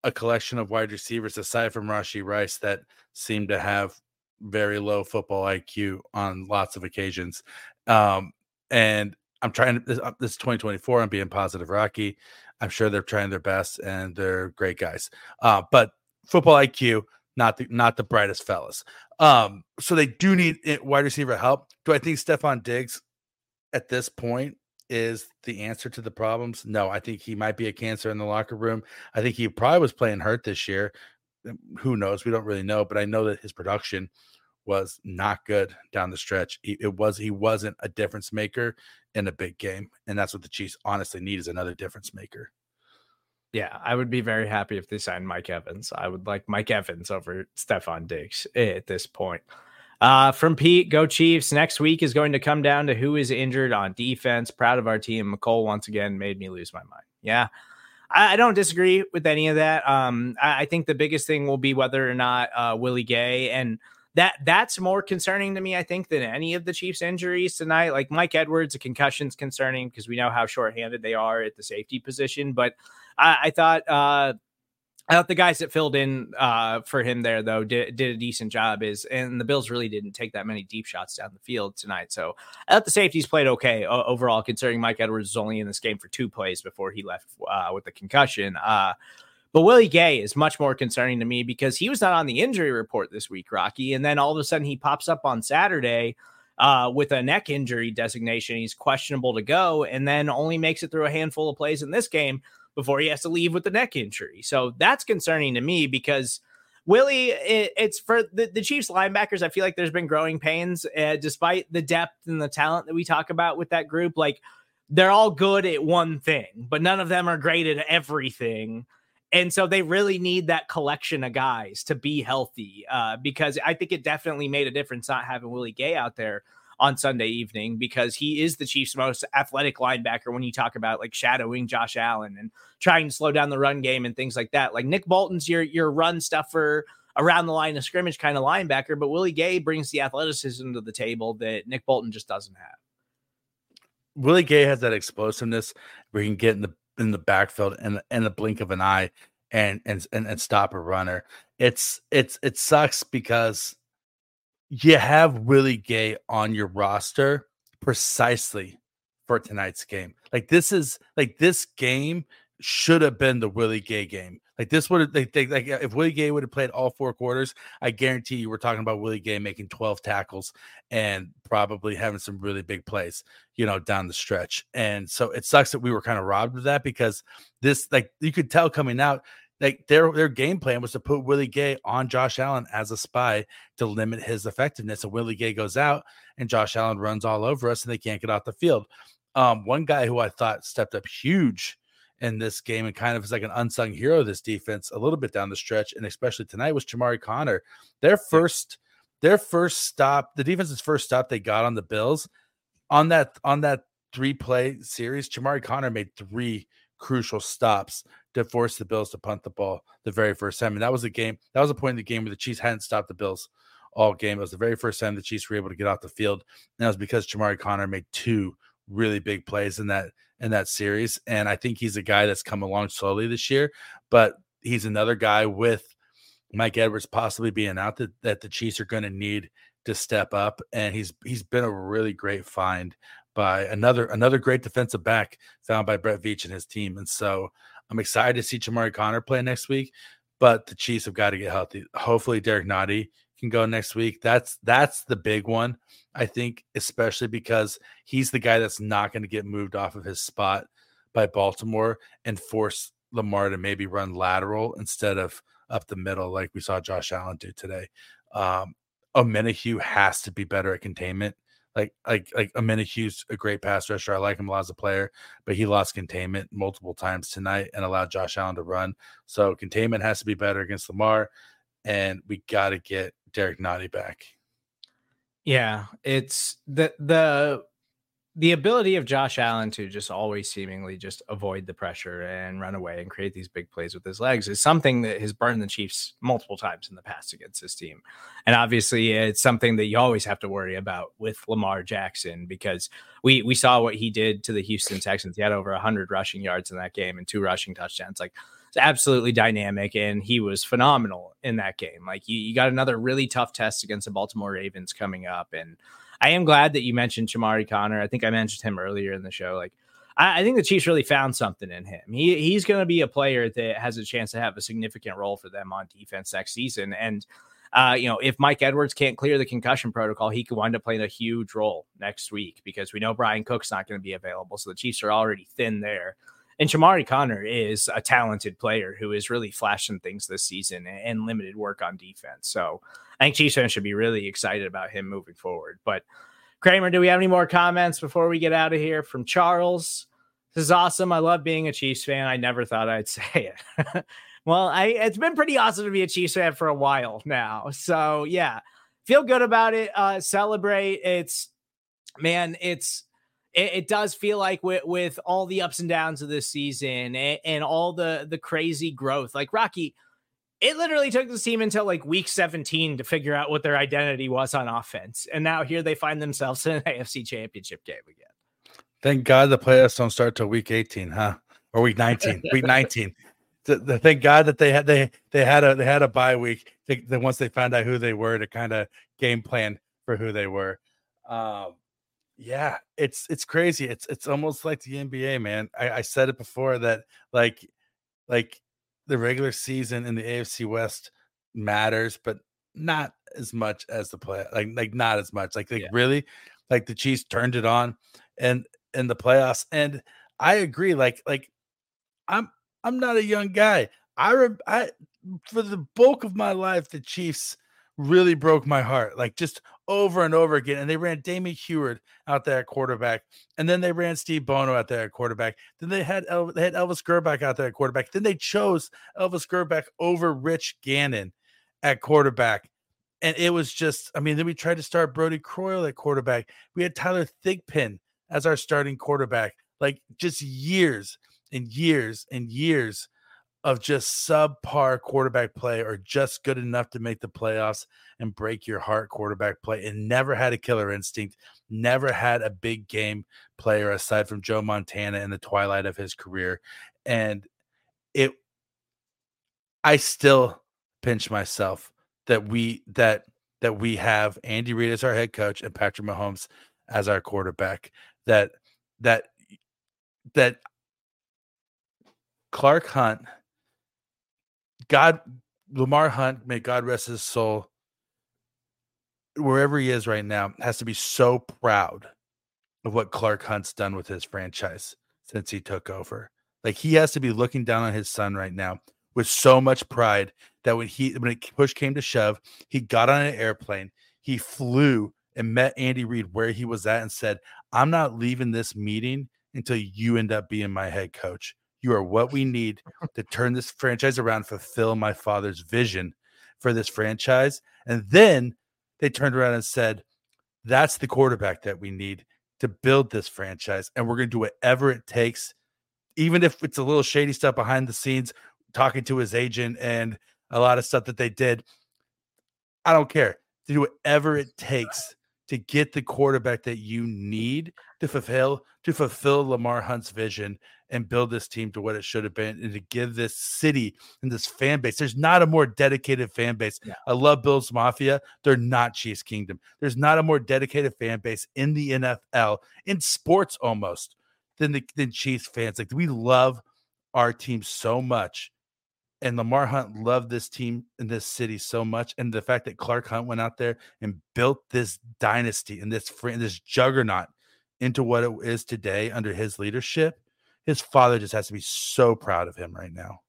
a collection of wide receivers aside from Rashee Rice that seem to have very low football IQ on lots of occasions. Um, and I'm trying to this, uh, this 2024. I'm being positive, Rocky. I'm sure they're trying their best and they're great guys. Uh, but football IQ, not the not the brightest fellas. Um, so they do need wide receiver help. Do I think Stefon Diggs at this point is the answer to the problems? No, I think he might be a cancer in the locker room. I think he probably was playing hurt this year. Who knows? We don't really know, but I know that his production was not good down the stretch. It was he wasn't a difference maker in a big game, and that's what the Chiefs honestly need is another difference maker. Yeah, I would be very happy if they signed Mike Evans. I would like Mike Evans over Stefon Diggs at this point. Uh, from Pete, go Chiefs. Next week is going to come down to who is injured on defense. Proud of our team. Mecole once again made me lose my mind. Yeah, I, I don't disagree with any of that. Um, I, I, think the biggest thing will be whether or not uh, Willie Gay and that that's more concerning to me, I think, than any of the Chiefs' injuries tonight. Like Mike Edwards, a concussion's concerning because we know how shorthanded they are at the safety position. But I, I thought uh, I thought the guys that filled in uh, for him there though did, did a decent job. Is and the Bills really didn't take that many deep shots down the field tonight. So I thought the safeties played okay uh, overall, considering Mike Edwards was only in this game for two plays before he left uh, with the concussion. But Willie Gay is much more concerning to me because he was not on the injury report this week, Rocky, and then all of a sudden he pops up on Saturday. Uh, with a neck injury designation, he's questionable to go, and then only makes it through a handful of plays in this game before he has to leave with the neck injury. So that's concerning to me because Willie, it, it's for the, the, Chiefs linebackers. I feel like there's been growing pains, uh, despite the depth and the talent that we talk about with that group. Like they're all good at one thing, but none of them are great at everything. And so they really need that collection of guys to be healthy uh, because I think it definitely made a difference not having Willie Gay out there on Sunday evening because he is the Chiefs' most athletic linebacker when you talk about like shadowing Josh Allen and trying to slow down the run game and things like that. Like Nick Bolton's your your run stuffer around the line of scrimmage kind of linebacker, but Willie Gay brings the athleticism to the table that Nick Bolton just doesn't have. Willie Gay has that explosiveness where he can get in the in the backfield and in the blink of an eye and and and, and stop a runner. It's it's it sucks because you have Willie Gay on your roster precisely for tonight's game. Like this is like this game should have been the Willie Gay game. Like this would have like, like if Willie Gay would have played all four quarters, I guarantee you we're talking about Willie Gay making 12 tackles and probably having some really big plays, you know, down the stretch. And so it sucks that we were kind of robbed of that because this like you could tell coming out like their their game plan was to put Willie Gay on Josh Allen as a spy to limit his effectiveness. And Willie Gay goes out and Josh Allen runs all over us and they can't get off the field. Um, one guy who I thought stepped up huge in this game and kind of is like an unsung hero of this defense a little bit down the stretch, and especially tonight was Chamarri Conner. Their first, their first stop, the defense's first stop they got on the Bills on that on that three play series. Chamarri Conner made three crucial stops to force the Bills to punt the ball the very first time. And that was a game, that was a point in the game where the Chiefs hadn't stopped the Bills all game. It was the very first time the Chiefs were able to get off the field. And that was because Chamarri Conner made two really big plays in that in that series. And I think he's a guy that's come along slowly this year, but he's another guy with Mike Edwards possibly being out that, that the Chiefs are going to need to step up. And he's he's been a really great find by another another great defensive back found by Brett Veach and his team. And so I'm excited to see Chamarri Conner play next week, but the Chiefs have got to get healthy. Hopefully, Derrick Nnadi can go next week. That's that's the big one, I think, especially because he's the guy that's not going to get moved off of his spot by Baltimore and force Lamar to maybe run lateral instead of up the middle, like we saw Josh Allen do today. Um, Omenihu has to be better at containment. Like like like Omenihu's a great pass rusher. I like him a lot as a player, but he lost containment multiple times tonight and allowed Josh Allen to run. So containment has to be better against Lamar and we got to get Derrick Nnadi back. Yeah, it's the the the ability of Josh Allen to just always seemingly just avoid the pressure and run away and create these big plays with his legs is something that has burned the Chiefs multiple times in the past against this team. And obviously it's something that you always have to worry about with Lamar Jackson because we we saw what he did to the Houston Texans. He had over 100 rushing yards in that game and two rushing touchdowns. Like it's absolutely dynamic and he was phenomenal in that game. Like you, you got another really tough test against the Baltimore Ravens coming up and I am glad that you mentioned Chamarri Conner. I think I mentioned him earlier in the show. Like, I, I think the Chiefs really found something in him. He he's going to be a player that has a chance to have a significant role for them on defense next season. And uh, you know, if Mike Edwards can't clear the concussion protocol, he could wind up playing a huge role next week because we know Bryan Cook's not going to be available. So the Chiefs are already thin there. And Chamarri Conner is a talented player who is really flashing things this season and limited work on defense. So I think Chiefs fans should be really excited about him moving forward. But Kramer, do we have any more comments before we get out of here from Charles? This is awesome. I love being a Chiefs fan. I never thought I'd say it. well, I it's been pretty awesome to be a Chiefs fan for a while now. So yeah, feel good about it. Uh, celebrate. It's man, it's it, it, does feel like with, with all the ups and downs of this season and, and all the the crazy growth, like Rocky it literally took the team until like week 17 to figure out what their identity was on offense. And now here they find themselves in an AFC championship game again. Thank God the playoffs don't start till week 18, huh? Or week 19. week 19. The, the, thank God that they had they they had a they had a bye week. Then once they found out who they were to kind of game plan for who they were. Um, yeah, it's it's crazy. It's it's almost like the NBA, man. I, I said it before that like like the regular season in the AFC West matters, but not as much as the play. Like like not as much. Like like yeah. really, like the Chiefs turned it on and in the playoffs. And I agree. Like like I'm I'm not a young guy. I re- I for the bulk of my life, the Chiefs really broke my heart, like just over and over again. And they ran Damon Huard out there at quarterback, and then they ran Steve Bono out there at quarterback. Then they had El- they had Elvis Grbac out there at quarterback. Then they chose Elvis Grbac over Rich Gannon at quarterback. And it was just, I mean, then we tried to start Brodie Croyle at quarterback. We had Tyler Thigpen as our starting quarterback, like just years and years and years of just subpar quarterback play or just good enough to make the playoffs and break your heart quarterback play and never had a killer instinct, never had a big game player aside from Joe Montana in the twilight of his career. And it, I still pinch myself that we, that, that we have Andy Reid as our head coach and Patrick Mahomes as our quarterback. That, that, that Clark Hunt God, Lamar Hunt, may God rest his soul, wherever he is right now, has to be so proud of what Clark Hunt's done with his franchise since he took over. Like he has to be looking down on his son right now with so much pride that when he when push came to shove, he got on an airplane, he flew and met Andy Reid where he was at and said, "I'm not leaving this meeting until you end up being my head coach. You are what we need to turn this franchise around, fulfill my father's vision for this franchise. And then they turned around and said, That's the quarterback that we need to build this franchise. And we're going to do whatever it takes, even if it's a little shady stuff behind the scenes, talking to his agent and a lot of stuff that they did. I don't care to do whatever it takes to get the quarterback that you need to fulfill to fulfill Lamar Hunt's vision and build this team to what it should have been and to give this city and this fan base. There's not a more dedicated fan base. Yeah. I love Bills Mafia. They're not Chiefs Kingdom. There's not a more dedicated fan base in the NFL, in sports almost, than the than Chiefs fans. Like we love our team so much. And Lamar Hunt loved this team in this city so much. And the fact that Clark Hunt went out there and built this dynasty and this this juggernaut into what it is today under his leadership his father just has to be so proud of him right now.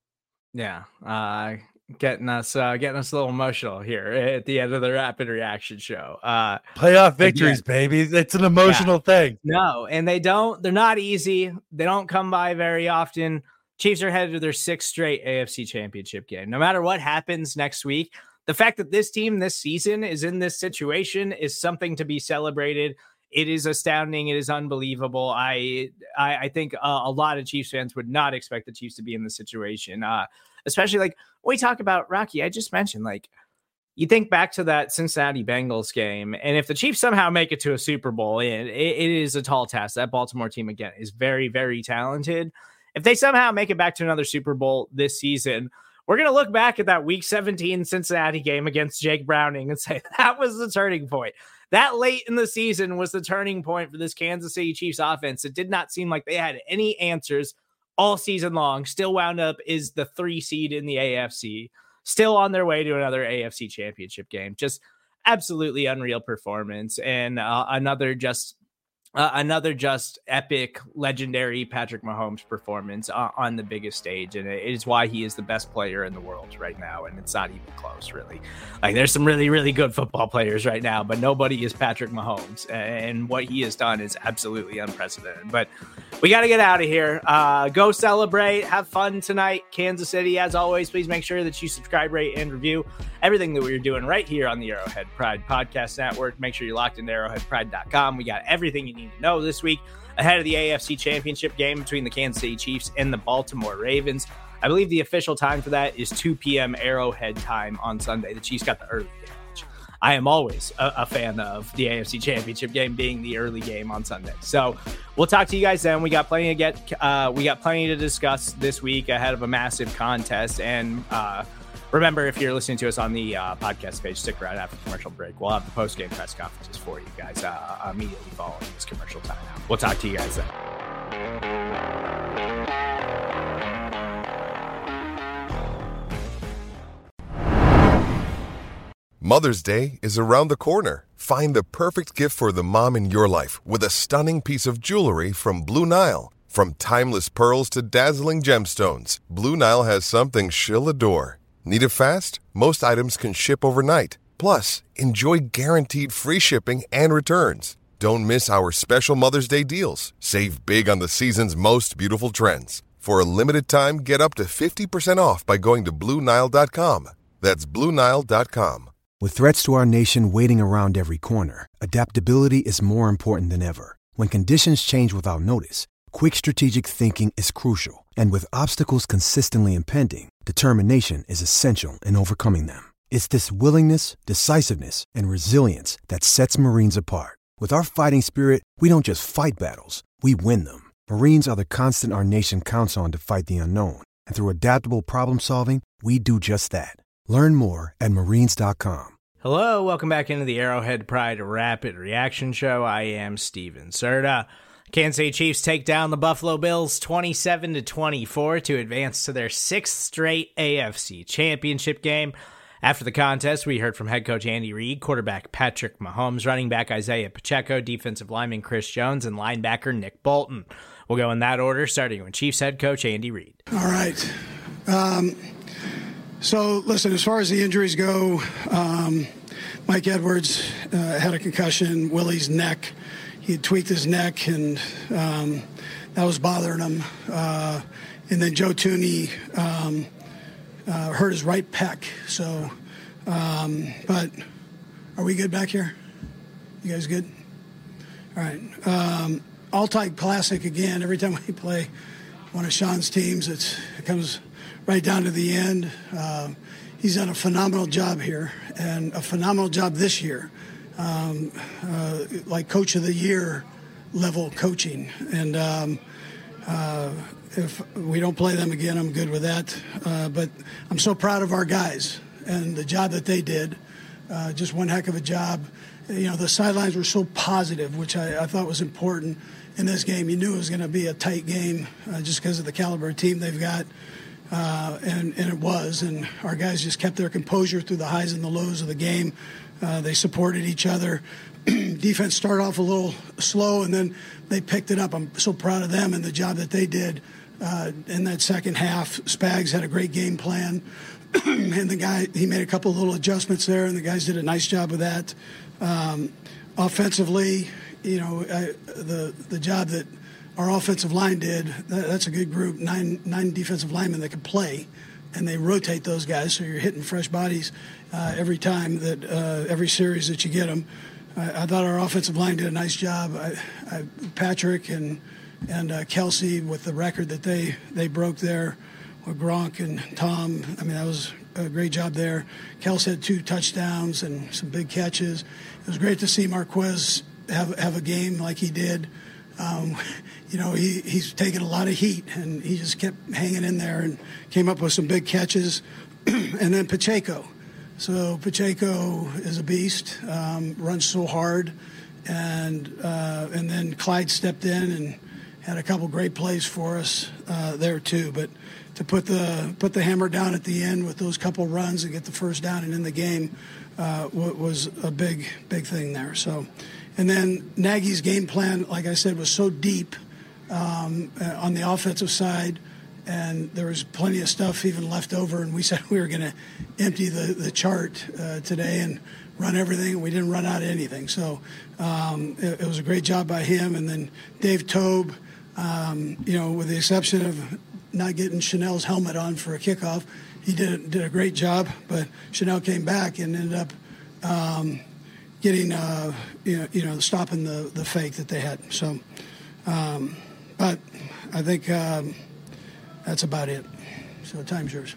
Yeah, uh, getting us uh, getting us a little emotional here at the end of the rapid reaction show. Uh, Playoff victories, again, baby. It's an emotional yeah. thing. No, and they don't. They're not easy. They don't come by very often. Chiefs are headed to their sixth straight AFC Championship game. No matter what happens next week, the fact that this team this season is in this situation is something to be celebrated. It is astounding. It is unbelievable. I I, I think uh, a lot of Chiefs fans would not expect the Chiefs to be in this situation, uh, especially like we talk about Rocky. I just mentioned like you think back to that Cincinnati Bengals game, and if the Chiefs somehow make it to a Super Bowl, it, it is a tall task. That Baltimore team again is very very talented. If they somehow make it back to another Super Bowl this season, we're going to look back at that week 17 Cincinnati game against Jake Browning and say that was the turning point that late in the season was the turning point for this Kansas City Chiefs offense. It did not seem like they had any answers all season long. Still wound up is the three seed in the AFC, still on their way to another AFC championship game. Just absolutely unreal performance and uh, another just uh, another just epic, legendary Patrick Mahomes performance on, on, the biggest stage, and it is why he is the best player in the world right now. And it's not even close, really. Like there's some really, really good football players right now, but nobody is Patrick Mahomes, and what he has done is absolutely unprecedented. But we got to get out of here. Uh, go celebrate, have fun tonight, Kansas City. As always, please make sure that you subscribe, rate, and review everything that we're doing right here on the Arrowhead Pride Podcast Network. Make sure you're locked into arrowheadpride.com. We got everything you need to know this week ahead of the AFC Championship game between the Kansas City Chiefs and the Baltimore Ravens. I believe the official time for that is 2 p.m. Arrowhead time on Sunday. The Chiefs got the early game. I am always a, a, fan of the AFC Championship game being the early game on Sunday. So we'll talk to you guys then. We got plenty to get. Uh, we got plenty to discuss this week ahead of a massive contest and. Uh, Remember, if you're listening to us on the uh, podcast page, stick around after commercial break. We'll have the post game press conferences for you guys uh, immediately following this commercial timeout. We'll talk to you guys then. Mother's Day is around the corner. Find the perfect gift for the mom in your life with a stunning piece of jewelry from Blue Nile. From timeless pearls to dazzling gemstones, Blue Nile has something she'll adore. Need it fast? Most items can ship overnight. Plus, enjoy guaranteed free shipping and returns. Don't miss our special Mother's Day deals. Save big on the season's most beautiful trends. For a limited time, get up to 50% off by going to Bluenile.com. That's Bluenile.com. With threats to our nation waiting around every corner, adaptability is more important than ever. When conditions change without notice, quick strategic thinking is crucial. And with obstacles consistently impending, determination is essential in overcoming them. It's this willingness, decisiveness, and resilience that sets Marines apart. With our fighting spirit, we don't just fight battles, we win them. Marines are the constant our nation counts on to fight the unknown. And through adaptable problem solving, we do just that. Learn more at marines.com. Hello, welcome back into the Arrowhead Pride Rapid Reaction Show. I am Stephen Serda. Kansas City Chiefs take down the Buffalo Bills 27 to 24 to advance to their sixth straight AFC championship game. After the contest, we heard from head coach Andy Reid, quarterback Patrick Mahomes, running back Isiah Pacheco, defensive lineman Chris Jones, and linebacker Nick Bolton. We'll go in that order, starting with Chiefs head coach Andy Reid. All right. Um, so, listen, as far as the injuries go, um, Mike Edwards uh, had a concussion, Willie's neck he had tweaked his neck, and um, that was bothering him. Uh, and then Joe Thuney um, uh, hurt his right pec. So, um, but are we good back here? You guys good? All right. Um, All-Type Classic again. Every time we play one of Sean's teams, it comes right down to the end. Uh, he's done a phenomenal job here, and a phenomenal job this year um, uh, like coach of the year level coaching. And um, uh, if we don't play them again, I'm good with that. Uh, but I'm so proud of our guys and the job that they did. Uh, just one heck of a job. You know, the sidelines were so positive, which I, I thought was important in this game. You knew it was going to be a tight game uh, just because of the caliber of team they've got. Uh, and, and it was. And our guys just kept their composure through the highs and the lows of the game. Uh, they supported each other. Defense started off a little slow, and then they picked it up. I'm so proud of them and the job that they did uh, in that second half. Spags had a great game plan, and the guy he made a couple little adjustments there, and the guys did a nice job of that. Um, offensively, you know, I, the the job that our offensive line did. That, that's a good group. Nine nine defensive linemen that can play and they rotate those guys, so you're hitting fresh bodies uh, every time that uh, every series that you get them. I, I, thought our offensive line did a nice job. I, I, Patrick and and uh, Kelce with the record that they they broke there with Gronk and Tom. I mean, that was a great job there. Kels had two touchdowns and some big catches. It was great to see Marquez have have a game like he did. Um, you know, he, he's taken a lot of heat and he just kept hanging in there and came up with some big catches. and then Pacheco. So Pacheco is a beast, um, runs so hard. And, uh, and then Clyde stepped in and had a couple great plays for us uh, there too. But to put the put the hammer down at the end with those couple runs and get the first down and in the game uh, was a big big thing there. So, and then Nagy's game plan, like I said, was so deep um, uh, on the offensive side. And there was plenty of stuff even left over, and we said we were going to empty the, the chart uh, today and run everything. We didn't run out of anything. So um, it, it, was a great job by him. And then Dave Toub, um, you know, with the exception of not getting Chenal's helmet on for a kickoff. He did did a great job, but Chanel came back and ended up um, getting uh, you, know, you know stopping the the fake that they had. So, um, but I think um, that's about it. So time's yours.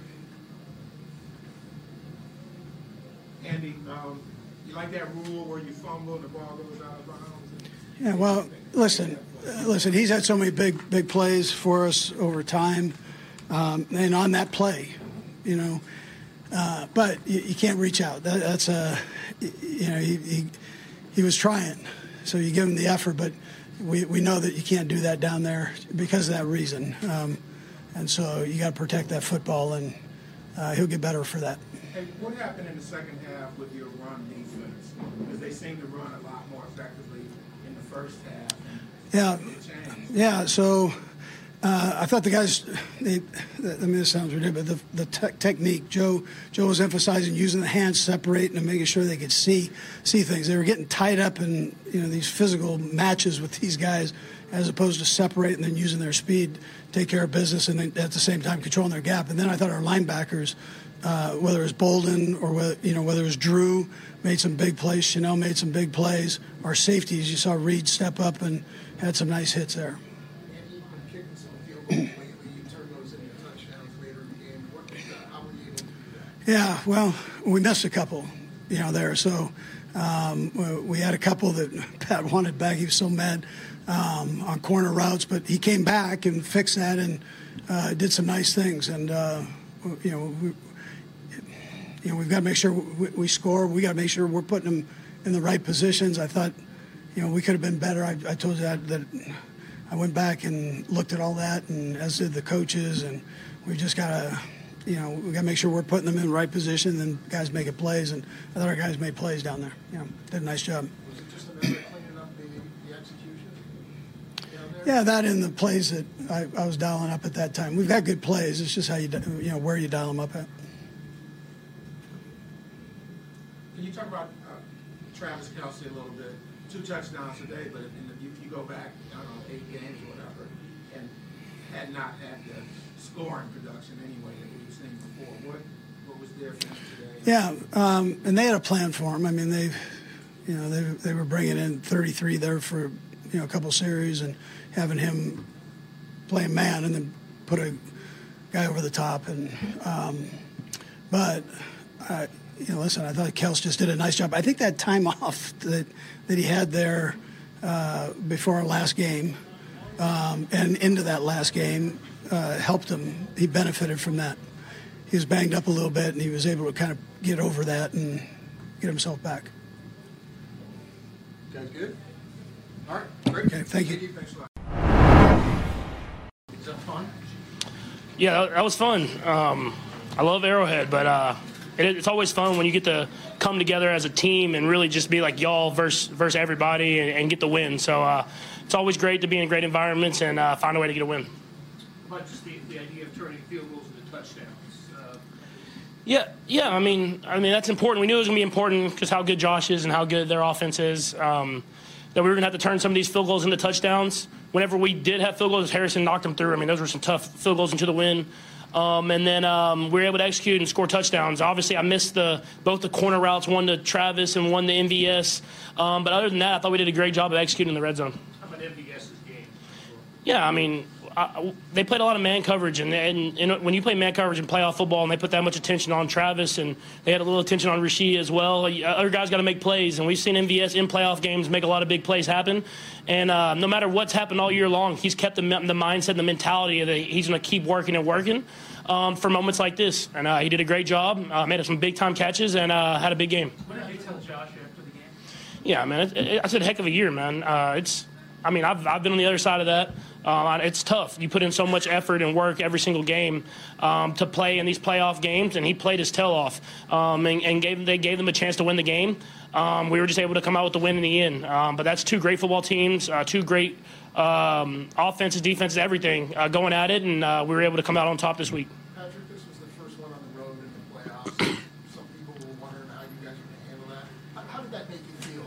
Andy, um, you like that rule where you fumble and the ball goes out of bounds? Yeah. Well, listen listen, he's had so many big big plays for us over time, um, and on that play, you know. Uh, but you, you, can't reach out. That, that's a, you know, he, he, he was trying, so you give him the effort, but we, we know that you can't do that down there because of that reason. Um, and so you got to protect that football, and uh, he'll get better for that. Hey, what happened in the second half with your run defense? Because they seem to run a lot more effectively in the first half. Yeah, yeah. So uh, I thought the guys. They, I mean, this sounds ridiculous, but the, the te- technique. Joe Joe was emphasizing using the hands, separating, and making sure they could see see things. They were getting tied up in you know these physical matches with these guys, as opposed to separating and then using their speed, take care of business, and then at the same time controlling their gap. And then I thought our linebackers. Uh, whether it was Bolton or whether, you know whether it was Drew made some big plays, Chenal made some big plays. Our safeties, you saw Reid step up and had some nice hits there. Yeah, well, we missed a couple, you know, there. So um, we had a couple that Pat wanted back. He was so mad um, on corner routes, but he came back and fixed that and uh, did some nice things. And uh, you know, we, you know, we've got to make sure we, we score. We got to make sure we're putting them in the right positions. I thought you know, we could have been better. I, I told you that, that I went back and looked at all that, and as did the coaches, and we just got to, you know, we got to make sure we're putting them in the right position, and guys making plays, and I thought our guys made plays down there. You know, did a nice job. Was it just a matter of cleaning up the, the execution? Yeah, that and the plays that I, I was dialing up at that time. We've got good plays. It's just how you, you know, where you dial them up at. Can you talk about uh, Travis Kelce a little bit? two touchdowns today, but the, you, you go back, I don't know, eight games or whatever, and had not had the scoring production anyway that we've seen before. What what was there for him today? Yeah, um, and they had a plan for him. I mean, they, you know, they they were bringing in 33 there for you know a couple series and having him play man and then put a guy over the top and um, but. I, you know, listen, I thought Kels just did a nice job. I think that time off that that he had there uh, before our last game um, and into that last game uh, helped him. He benefited from that. He was banged up a little bit, and he was able to kind of get over that and get himself back. Guys, good. All right, great. Okay, thank you. Thanks a lot. Is that fun? Yeah, that was fun. Um, I love Arrowhead, but uh, it, it's always fun when you get to come together as a team and really just be like y'all versus versus everybody and, and get the win. So uh, it's always great to be in great environments and uh, find a way to get a win. But just the, the idea of turning field goals into touchdowns. Uh, yeah, yeah. I mean, I mean that's important. We knew it was going to be important because how good Josh is and how good their offense is. Um, that we were going to have to turn some of these field goals into touchdowns. Whenever we did have field goals, Harrison knocked them through. I mean, those were some tough field goals into the win. Um, and then um, we were able to execute and score touchdowns. Obviously, I missed the both the corner routes, one to Travis and one to MVS. Um, but other than that, I thought we did a great job of executing in the red zone. How about MVS's game? Yeah, I mean, I, they played a lot of man coverage, and, and, and, when you play man coverage in playoff football, and they put that much attention on Travis, and they had a little attention on Rashee as well. Other guys got to make plays, and we've seen MVS in playoff games make a lot of big plays happen. And uh, no matter what's happened all year long, he's kept the, the mindset, the mentality that he's going to keep working and working um, for moments like this. And uh, he did a great job, uh, made some big time catches, and uh, had a big game. What did you tell Josh after the game? Yeah, man, it, it, it's a heck of a year, man. Uh, it's, I mean, I've, I've been on the other side of that. Um, it's tough. You put in so much effort and work every single game um, to play in these playoff games, and he played his tail off, um, and, and gave, they gave them a chance to win the game. Um, we were just able to come out with the win in the end. Um, but that's two great football teams, uh, two great um, offenses, defenses, everything uh, going at it, and uh, we were able to come out on top this week. Patrick, this was the first one on the road in the playoffs. Some people were wondering how you guys were going to handle that. How, how, did that make you feel?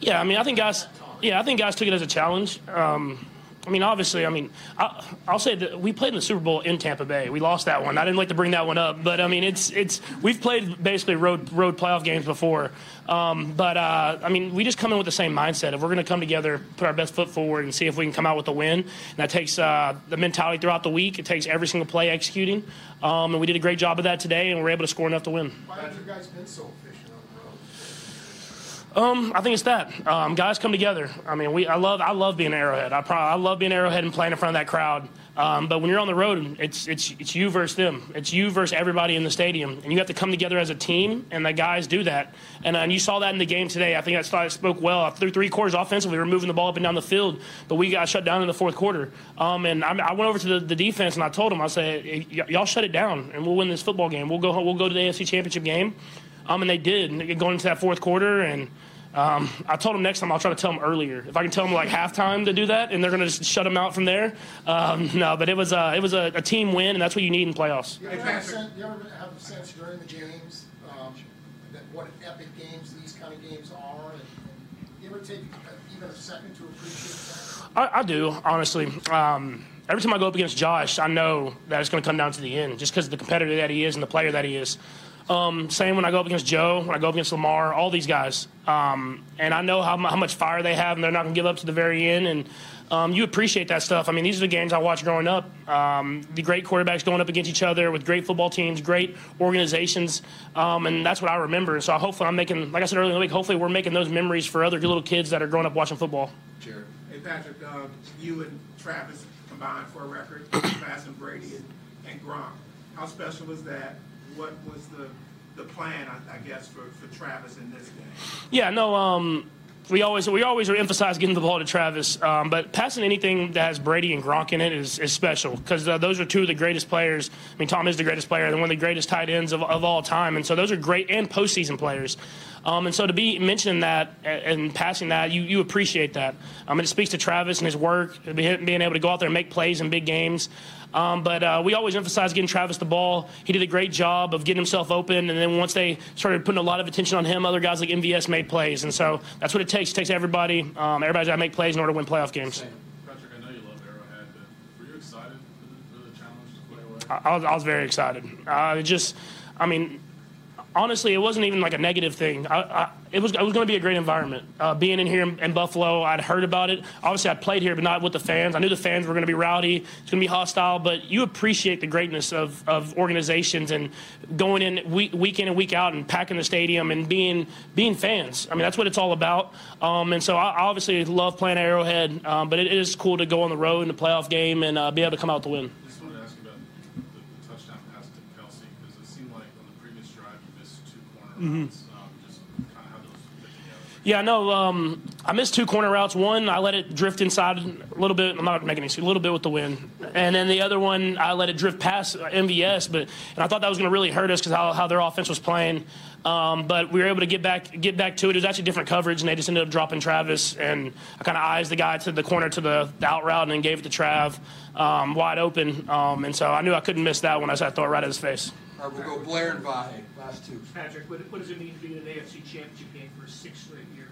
Yeah, I mean, I think guys. Yeah, I think guys took it as a challenge. Um, I mean, obviously, I mean, I, will say that we played in the Super Bowl in Tampa Bay. We lost that one. I didn't like to bring that one up, but I mean, it's it's we've played basically road road playoff games before. Um, but uh, I mean, we just come in with the same mindset. If we're going to come together, put our best foot forward, and see if we can come out with a win, and that takes uh, the mentality throughout the week. It takes every single play executing, um, and we did a great job of that today, and we are able to score enough to win. Why have you guys been so efficient? Um, I think it's that um, guys come together. I mean, we I love I love being Arrowhead. I probably, I love being Arrowhead and playing in front of that crowd. Um, but when you're on the road, it's it's it's you versus them. It's you versus everybody in the stadium, and you have to come together as a team. And the guys do that. And, uh, and you saw that in the game today. I think that spoke well. Through three quarters offensively, we were moving the ball up and down the field, but we got shut down in the fourth quarter. Um, and I, I, went over to the, the, defense and I told them, I said, y'all shut it down, and we'll win this football game. We'll go home, we'll go to the AFC Championship game. Um, and they did, going into that fourth quarter and. Um, I told them next time I'll try to tell them earlier. If I can tell them like halftime to do that, and they're going to just shut them out from there. Um, no, but it was uh, it was a, a, team win, and that's what you need in playoffs. You ever, have, sense, you ever have a sense during the games um, that what epic games these kind of games are? And, and you ever take even a second to appreciate that? I, I do honestly. Um, every time I go up against Josh, I know that it's going to come down to the end, just because of the competitor that he is and the player that he is. Um, same when I go up against Joe, when I go up against Lamar, all these guys. Um, and I know how, how, much fire they have, and they're not going to give up to the very end. And um, you appreciate that stuff. I mean, these are the games I watched growing up. Um, the great quarterbacks going up against each other with great football teams, great organizations, um, and that's what I remember. So hopefully, I'm making, like I said earlier in the week, hopefully we're making those memories for other little kids that are growing up watching football. Sure. Hey Patrick, uh, you and Travis combined for a record, passing Brady and, and Gronk. How special is that? What was the the plan, I, I guess, for, for Travis in this game? Yeah, no, um, we always we always emphasize getting the ball to Travis, um, but passing anything that has Brady and Gronk in it is, is special because uh, those are two of the greatest players. I mean, Tom is the greatest player and one of the greatest tight ends of, of all time, and so those are great and postseason players. Um, and so to be mentioning that and passing that, you, you appreciate that. Um, and it speaks to Travis and his work, being able to go out there and make plays in big games. Um, but uh, we always emphasize getting Travis the ball. He did a great job of getting himself open. And then once they started putting a lot of attention on him, other guys like MVS made plays. And so that's what it takes. It takes everybody. Um, everybody's got to make plays in order to win playoff games. Patrick, I know you love Arrowhead, but were you excited for the, challenge to play away? I, I, was, I was very excited. Uh, just, I mean, honestly, it wasn't even like a negative thing. I, I, it was it was going to be a great environment. Uh, being in here in, in, Buffalo, I'd heard about it. Obviously, I'd played here, but not with the fans. I knew the fans were going to be rowdy. It's going to be hostile, but you appreciate the greatness of, of organizations and going in week, week in and week out and packing the stadium and being being fans. I mean, that's what it's all about. Um, and so I obviously love playing Arrowhead, um, but it is cool to go on the road in the playoff game and uh, be able to come out to win. Mm-hmm. Yeah, no, um, I missed two corner routes. One, I let it drift inside a little bit. I'm not making any excuse, a little bit with the wind. And then the other one, I let it drift past MVS, but and I thought that was going to really hurt us because how, how their offense was playing. Um, but we were able to get back get back to it. It was actually different coverage, and they just ended up dropping Travis. And I kind of eyes the guy to the corner to the, the out route and then gave it to Trav um, wide open. Um, and so I knew I couldn't miss that one. I throw it right at his face. All right, we'll go Blair and Vahe, last two. Patrick, what, what does it mean to be in an AFC championship game for a sixth straight year?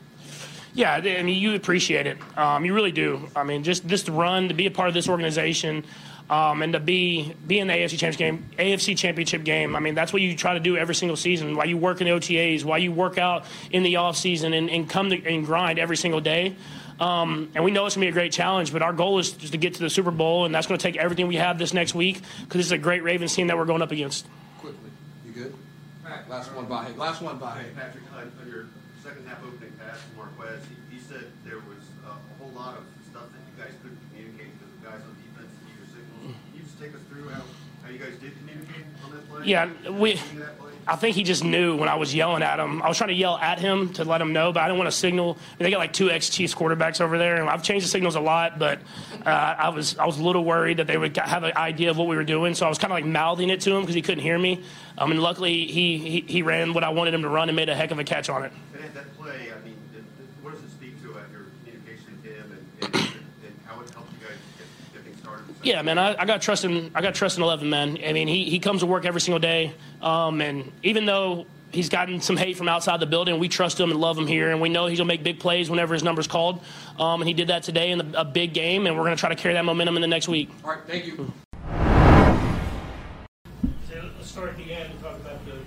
Yeah, I mean, you appreciate it. Um, you really do. I mean, just this to run to be a part of this organization. Um, and to be be in the AFC championship game, AFC championship game, I mean that's what you try to do every single season. Why you work in the OTAs, why you work out in the off season, and, and come to, and grind every single day. Um, and we know it's going to be a great challenge, but our goal is just to get to the Super Bowl, and that's going to take everything we have this next week because this is a great Ravens team that we're going up against. Quickly. Last one by. Last one by. Hey, Patrick, on, on your second half opening pass to Marquez, he, he said there was uh, a whole lot of stuff that you guys couldn't communicate because the guys on defense need your signals. Can you just take us through how, how you guys did communicate on that play? Yeah, we. I think he just knew when I was yelling at him. I was trying to yell at him to let him know, but I didn't want to signal. They got like two ex Chiefs quarterbacks over there, and I've changed the signals a lot. But uh, I was I was a little worried that they would have an idea of what we were doing, so I was kind of like mouthing it to him because he couldn't hear me. Um, and luckily, he, he he ran what I wanted him to run and made a heck of a catch on it. And at that play, I mean, it, it, what does it speak to at your communication with him and, and, and how it helped you guys get, get things started? Yeah, man, I, I got trust in I got trust in Eleven, man. I mean, he, he comes to work every single day, um, and even though he's gotten some hate from outside the building, we trust him and love him here, and we know he's gonna make big plays whenever his number's called. Um, and he did that today in the, a big game, and we're gonna try to carry that momentum in the next week. All right, thank you. let's start at the end and talk about the,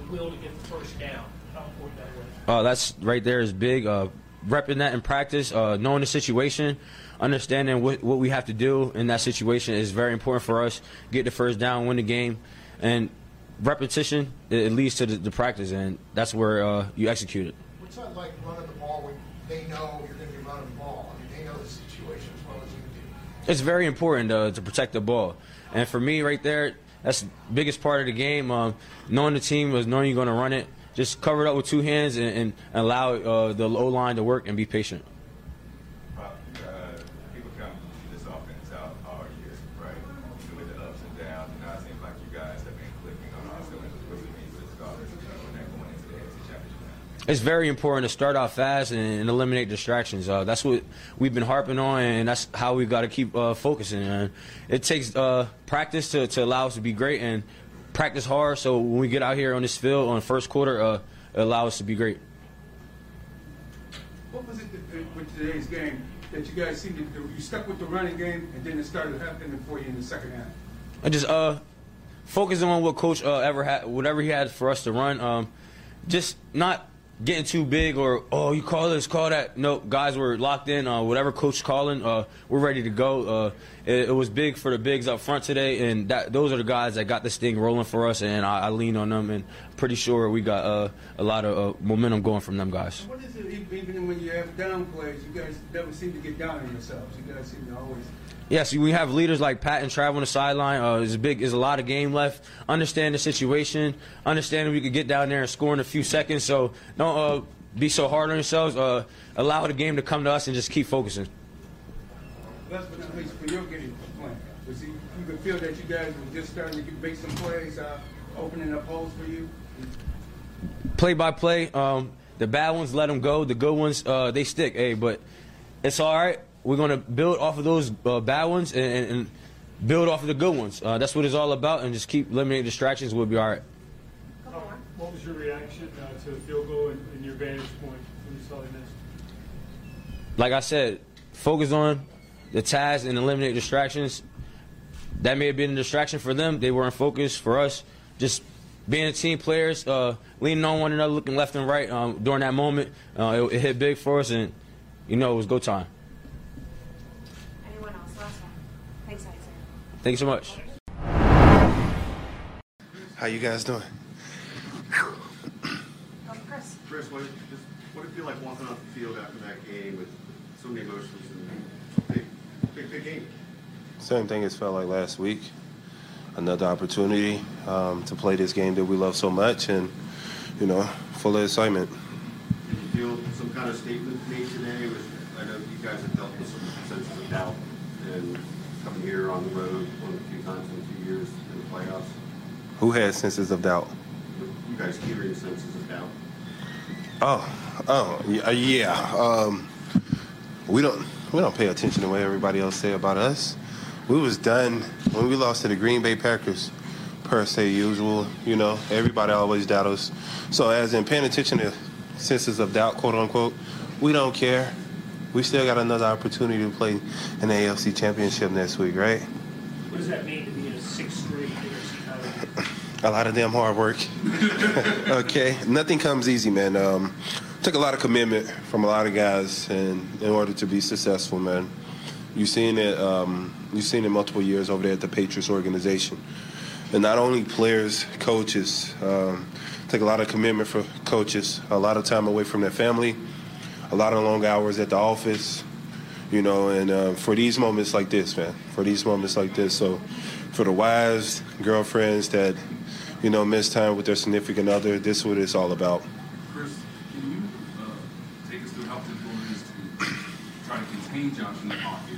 the will to get the first down. How important that was. Uh, that's right there is big. Uh, repping that in practice, uh, knowing the situation, understanding what, what we have to do in that situation is very important for us. Get the first down, win the game, and repetition it, it leads to the, the practice, and that's where uh, you execute it. What's that like running the ball when they know you're going to be running the ball? I mean, they know the situation as well as you do. It's very important uh, to protect the ball, and for me, right there, that's the biggest part of the game. Um, knowing the team was knowing you're going to run it, just cover it up with two hands and, and allow uh, the low line to work and be patient. It's very important to start off fast and, and eliminate distractions. Uh, that's what we've been harping on, and that's how we've got to keep uh, focusing. And it takes uh, practice to, to allow us to be great and practice hard. So when we get out here on this field on the first quarter, uh, it allow us to be great. What was it that, with today's game that you guys seemed to do? You stuck with the running game, and then it started happening for you in the second half. I just uh focusing on what coach uh, ever had, whatever he had for us to run. Um, just not getting too big or oh you call this, call that. No, guys were locked in. Uh, whatever coach calling, uh, we're ready to go. Uh, it, it was big for the bigs up front today, and that those are the guys that got this thing rolling for us. And I, I lean on them, and pretty sure we got uh, a lot of uh, momentum going from them guys. What is it, even when you have down plays, you guys never seem to get down on yourselves. You guys seem to always. Yes, we have leaders like Pat and Trav on the sideline. Uh, there's a big, there's a lot of game left. Understand the situation. Understand we could get down there and score in a few seconds. So don't uh, be so hard on yourselves. Uh, allow the game to come to us and just keep focusing. That's what at least for your game plan. But see, you could feel that you guys were just starting to make some plays, uh, opening up holes for you. Play by play. Um, the bad ones, let them go. The good ones, uh, they stick. Hey, but it's all right. We're gonna build off of those uh, bad ones and, and, and build off of the good ones. Uh, that's what it's all about, and just keep eliminating distractions. We'll be all right. What was your reaction uh, to the field goal and, and your vantage point when you saw they missed? Like I said, focus on the task and eliminate distractions. That may have been a distraction for them. They weren't focused. For us, just being a team players, uh, leaning on one another, looking left and right um, during that moment. Uh, it, it hit big for us, and you know it was go time. Anyone else? Last one. Thanks, Isaac. Thank you so much. How you guys doing? Chris. Chris, what, just, what did it feel like walking off the field after that game with so many emotions and big, big, big game? Same thing as felt like last week. Another opportunity um, to play this game that we love so much, and you know, full of excitement. Did you feel some kind of statement made today? Was, I know you guys have dealt with some senses of doubt and coming here on the road one the few times in two years in the playoffs. Who has senses of doubt? You guys hearing senses of doubt. Oh, oh, uh, yeah. Um, we don't we don't pay attention to what everybody else say about us. We was done when we lost to the Green Bay Packers, per se usual. You know, everybody always doubt us. So as in paying attention to senses of doubt, quote unquote, we don't care. We still got another opportunity to play in the AFC Championship next week, right? What does that mean to be in a sixth straight AFC title? game? A lot of damn hard work. okay, nothing comes easy, man. Um, took a lot of commitment from a lot of guys, and in order to be successful, man, you've seen it. Um, you've seen it multiple years over there at the Patriots organization, and not only players, coaches. Um, take a lot of commitment for coaches, a lot of time away from their family, a lot of long hours at the office, you know, and uh, for these moments like this, man, for these moments like this. So, for the wives, girlfriends that, you know, miss time with their significant other, this is what it's all about. Chris, can you uh, take us through how difficult it is to try to contain Josh in the pocket,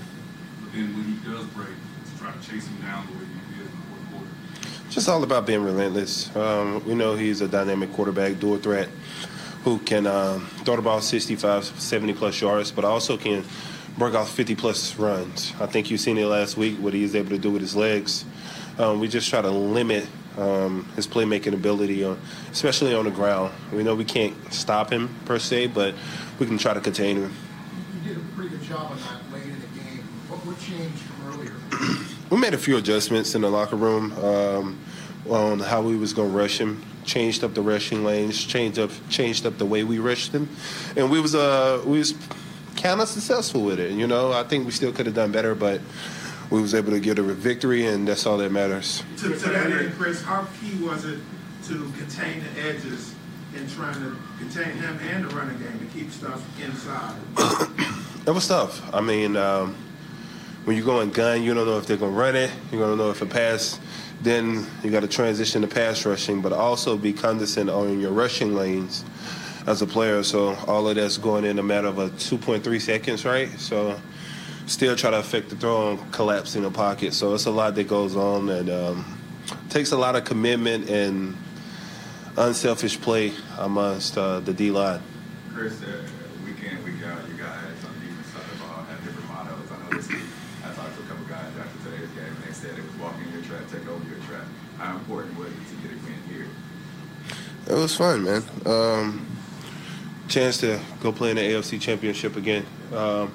but then when he does break, to try to chase him down the way you did in the fourth quarter? Just all about being relentless. Um, we know he's a dynamic quarterback, dual threat, who can um, throw the ball 65, 70 plus yards, but also can break off 50 plus runs. I think you've seen it last week, what he is able to do with his legs. Um, we just try to limit um, his playmaking ability, on, especially on the ground. We know we can't stop him per se, but we can try to contain him. You did a pretty good job on that late in the game. What, what changed from earlier? We made a few adjustments in the locker room um, on how we was going to rush him. Changed up the rushing lanes. Changed up changed up the way we rushed them, and we was uh we was kind of successful with it. You know, I think we still could have done better, but we was able to get a victory, and that's all that matters. To, to that end, Chris, how key was it to contain the edges in trying to contain him and the running game to keep stuff inside? It was tough. I mean, um, when you go in gun, you don't know if they're going to run it. You don't know if a pass. Then you got to transition to pass rushing, but also be condescending on your rushing lanes as a player. So all of that's going in a matter of a 2.3 seconds, right? So still try to affect the throw and collapse in the pocket. So it's a lot that goes on and um, takes a lot of commitment and unselfish play amongst uh, the D line. Chris, uh, week in, week out, you guys on defense side of the ball have different mottos. I know this week, I talked to a couple guys after today's game, and they said it was walking your track, take over your track. How important was it to get a win here? It was fun, man. Um, chance to go play in the AFC Championship again. Um,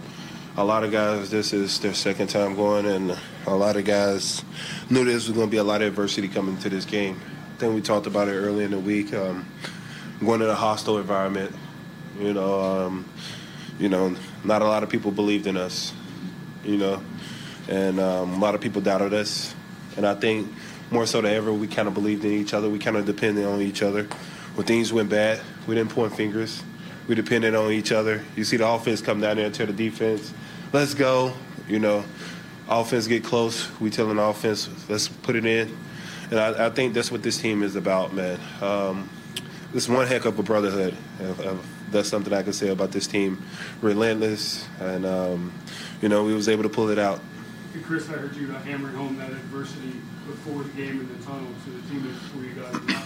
a lot of guys, this is their second time going, and a lot of guys knew there was going to be a lot of adversity coming to this game. I think we talked about it early in the week. Um, going in a hostile environment, you know, um, you know, not a lot of people believed in us, you know, and um, a lot of people doubted us. And I think more so than ever, we kind of believed in each other. We kind of depended on each other. When things went bad, we didn't point fingers. We depended on each other. You see the offense come down there and tell the defense, let's go. You know, offense get close. We telling the offense, let's put it in. And I, I think that's what this team is about, man. Um, it's one heck of a brotherhood. If- if That's something I can say about this team. Relentless, and um, you know, we was able to pull it out. Hey, Chris, I heard you uh, hammering home that adversity before the game in the tunnel to the teammates for you guys.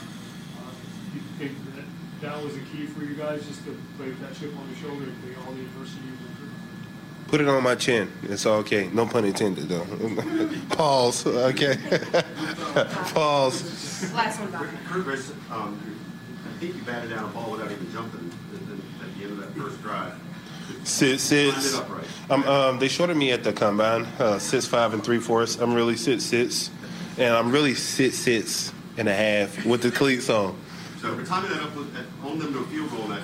You think that that was a key for you guys, just to play with that chip on the shoulder and play all the adversity you went through? Put it on my chin. It's okay. No pun intended, though. Pause. Okay. Pause. Last one, Bob. Chris, um, I think you batted down a ball without even jumping at the, at the end of that first drive. Sit, sits. Line it up right. Um, um, they shorted me at the combine. Uh, six five and three fourths. I'm really sit sits, and I'm really sit sits and a half with the cleats on. So for timing that up with, on them to a field goal, that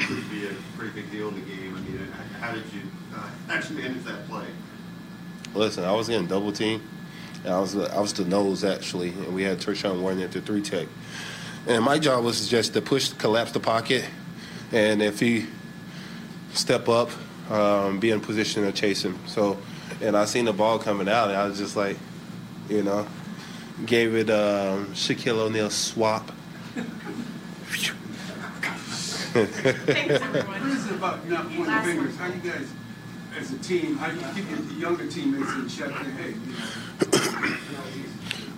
could be a pretty big deal in the game. I mean, how did you uh, actually manage that play? Listen, I was getting double team. I was I was the nose actually, and we had Tershawn Wharton at the three tech. And my job was just to push, collapse the pocket, and if he step up, um, be in position to chase him. So, and I seen the ball coming out, and I was just like, you know, gave it um, Shaquille O'Neal swap. What is it about not pointing Last one. fingers? How you guys, as a team, how you keep your younger teammates in check? and, Hey, you know,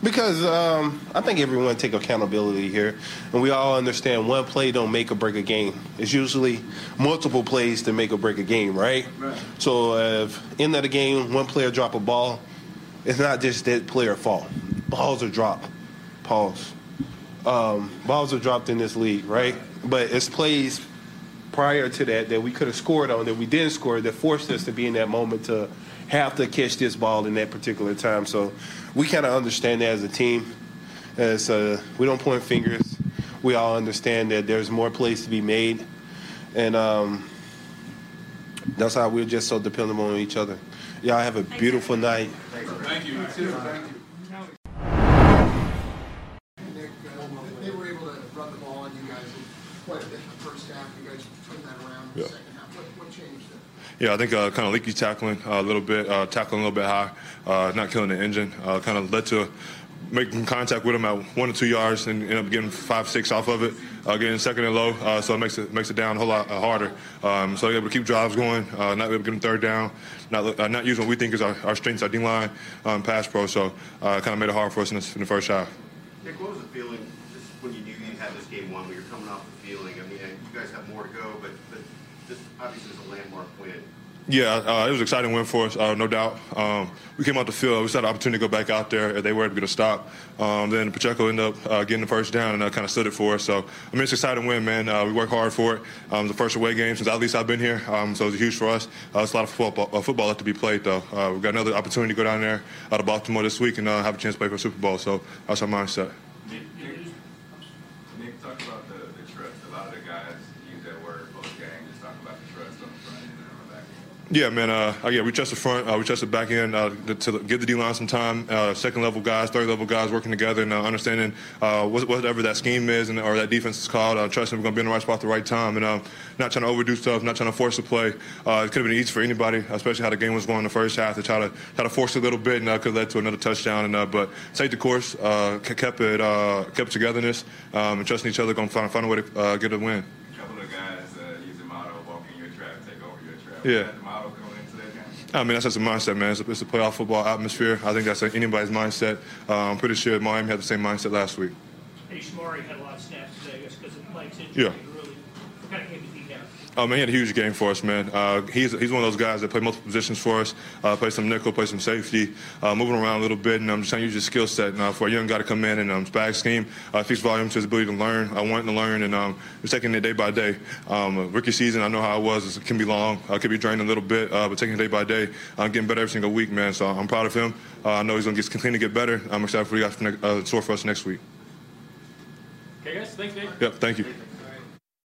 Because um, I think everyone take accountability here, and we all understand one play don't make or break a game. It's usually multiple plays to make or break a game, right? Right. So if end of the game, one player drop a ball, it's not just that player fault. Balls are dropped. Pause. Um, balls are dropped in this league, right? But it's plays prior to that that we could have scored on that we didn't score that forced us to be in that moment to have to catch this ball in that particular time. So we kind of understand that as a team. As uh, we don't point fingers, we all understand that there's more plays to be made, and um, that's how we're just so dependable on each other. Y'all have a beautiful night. Thank you. Nick, uh, they were able to run the ball on you guys quite a bit in the first half. You guys turned that around in the Yeah. second half. What, what changed there? Yeah, I think uh, kind of leaky tackling uh, a little bit, uh, tackling a little bit high, uh, not killing the engine, uh, kind of led to making contact with him at one or two yards and end up getting five, six off of it, uh, getting second and low, uh, so it makes it makes it down a whole lot uh, harder. Um, so able to keep drives going, uh, not able to get them third down, not uh, not using what we think is our, our strengths, our D line, um, pass pro. So uh, kind of made it hard for us in, this, in the first half. Nick, what was the feeling just when you knew you had this game won, when you're coming off the you guys have more to go, but, but this obviously is a landmark win. Yeah, uh, it was an exciting win for us, uh, no doubt. Um, we came out the field. We had the opportunity to go back out there. They were able to stop. Um, then Pacheco ended up uh, getting the first down and uh, kind of stood it for us. So, I mean, it's an exciting win, man. Uh, we worked hard for it. Um, the first away game since at least I've been here, um, so it's huge for us. Uh, it's a lot of football, football left to be played, though. We've got another opportunity to go down there out of Baltimore this week and have a chance to play for Super Bowl. So that's our mindset. Nick, Nick, Nick, talk about the, the trust. A lot of the guys use that word post game. Just talk about the trust on the front end and on the back end. Yeah, man. Uh, uh, yeah, we trust the front. Uh, we trust the back end uh, to, give the D line some time. Uh, second level guys, third level guys working together and uh, understanding uh, whatever that scheme is and or that defense is called. Uh, trusting we're going to be in the right spot at the right time and not trying to overdo stuff, not trying to force the play. Uh, it could have been easy for anybody, especially how the game was going in the first half to try to try to force it a little bit and uh, could have led to another touchdown. And uh, but take the course, uh, kept it, uh, kept togetherness, um, and trusting each other. Going to find, find a way to uh, get a win. A couple of guys uh, use the motto, walk in your trap, take over your trap. Yeah. Was that the motto going into that game? I mean, that's just a mindset, man. It's a, it's a playoff football atmosphere. I think that's anybody's mindset. Uh, I'm pretty sure Miami had the same mindset last week. Eddie Chamarri had a lot of snaps today, I guess, because of Mike's injury. Yeah. He really kind of came to beat down. Oh man, he had a huge game for us, man. Uh, he's he's one of those guys that play multiple positions for us. Uh, play some nickel, play some safety, uh, moving around a little bit, and I'm just trying to use his skill set uh, for a young guy to come in and um, bag scheme. Uh, speaks volume to his ability to learn. I want to learn, and um, just taking it day by day. Um, uh, rookie season, I know how it was. It can be long, uh, it can be draining a little bit, uh, but taking it day by day, I'm getting better every single week, man. So I'm proud of him. Uh, I know he's gonna get continue to get better. I'm excited for what he got for uh, in store for us next week. Okay, guys, thanks, Dave. Yep, thank you.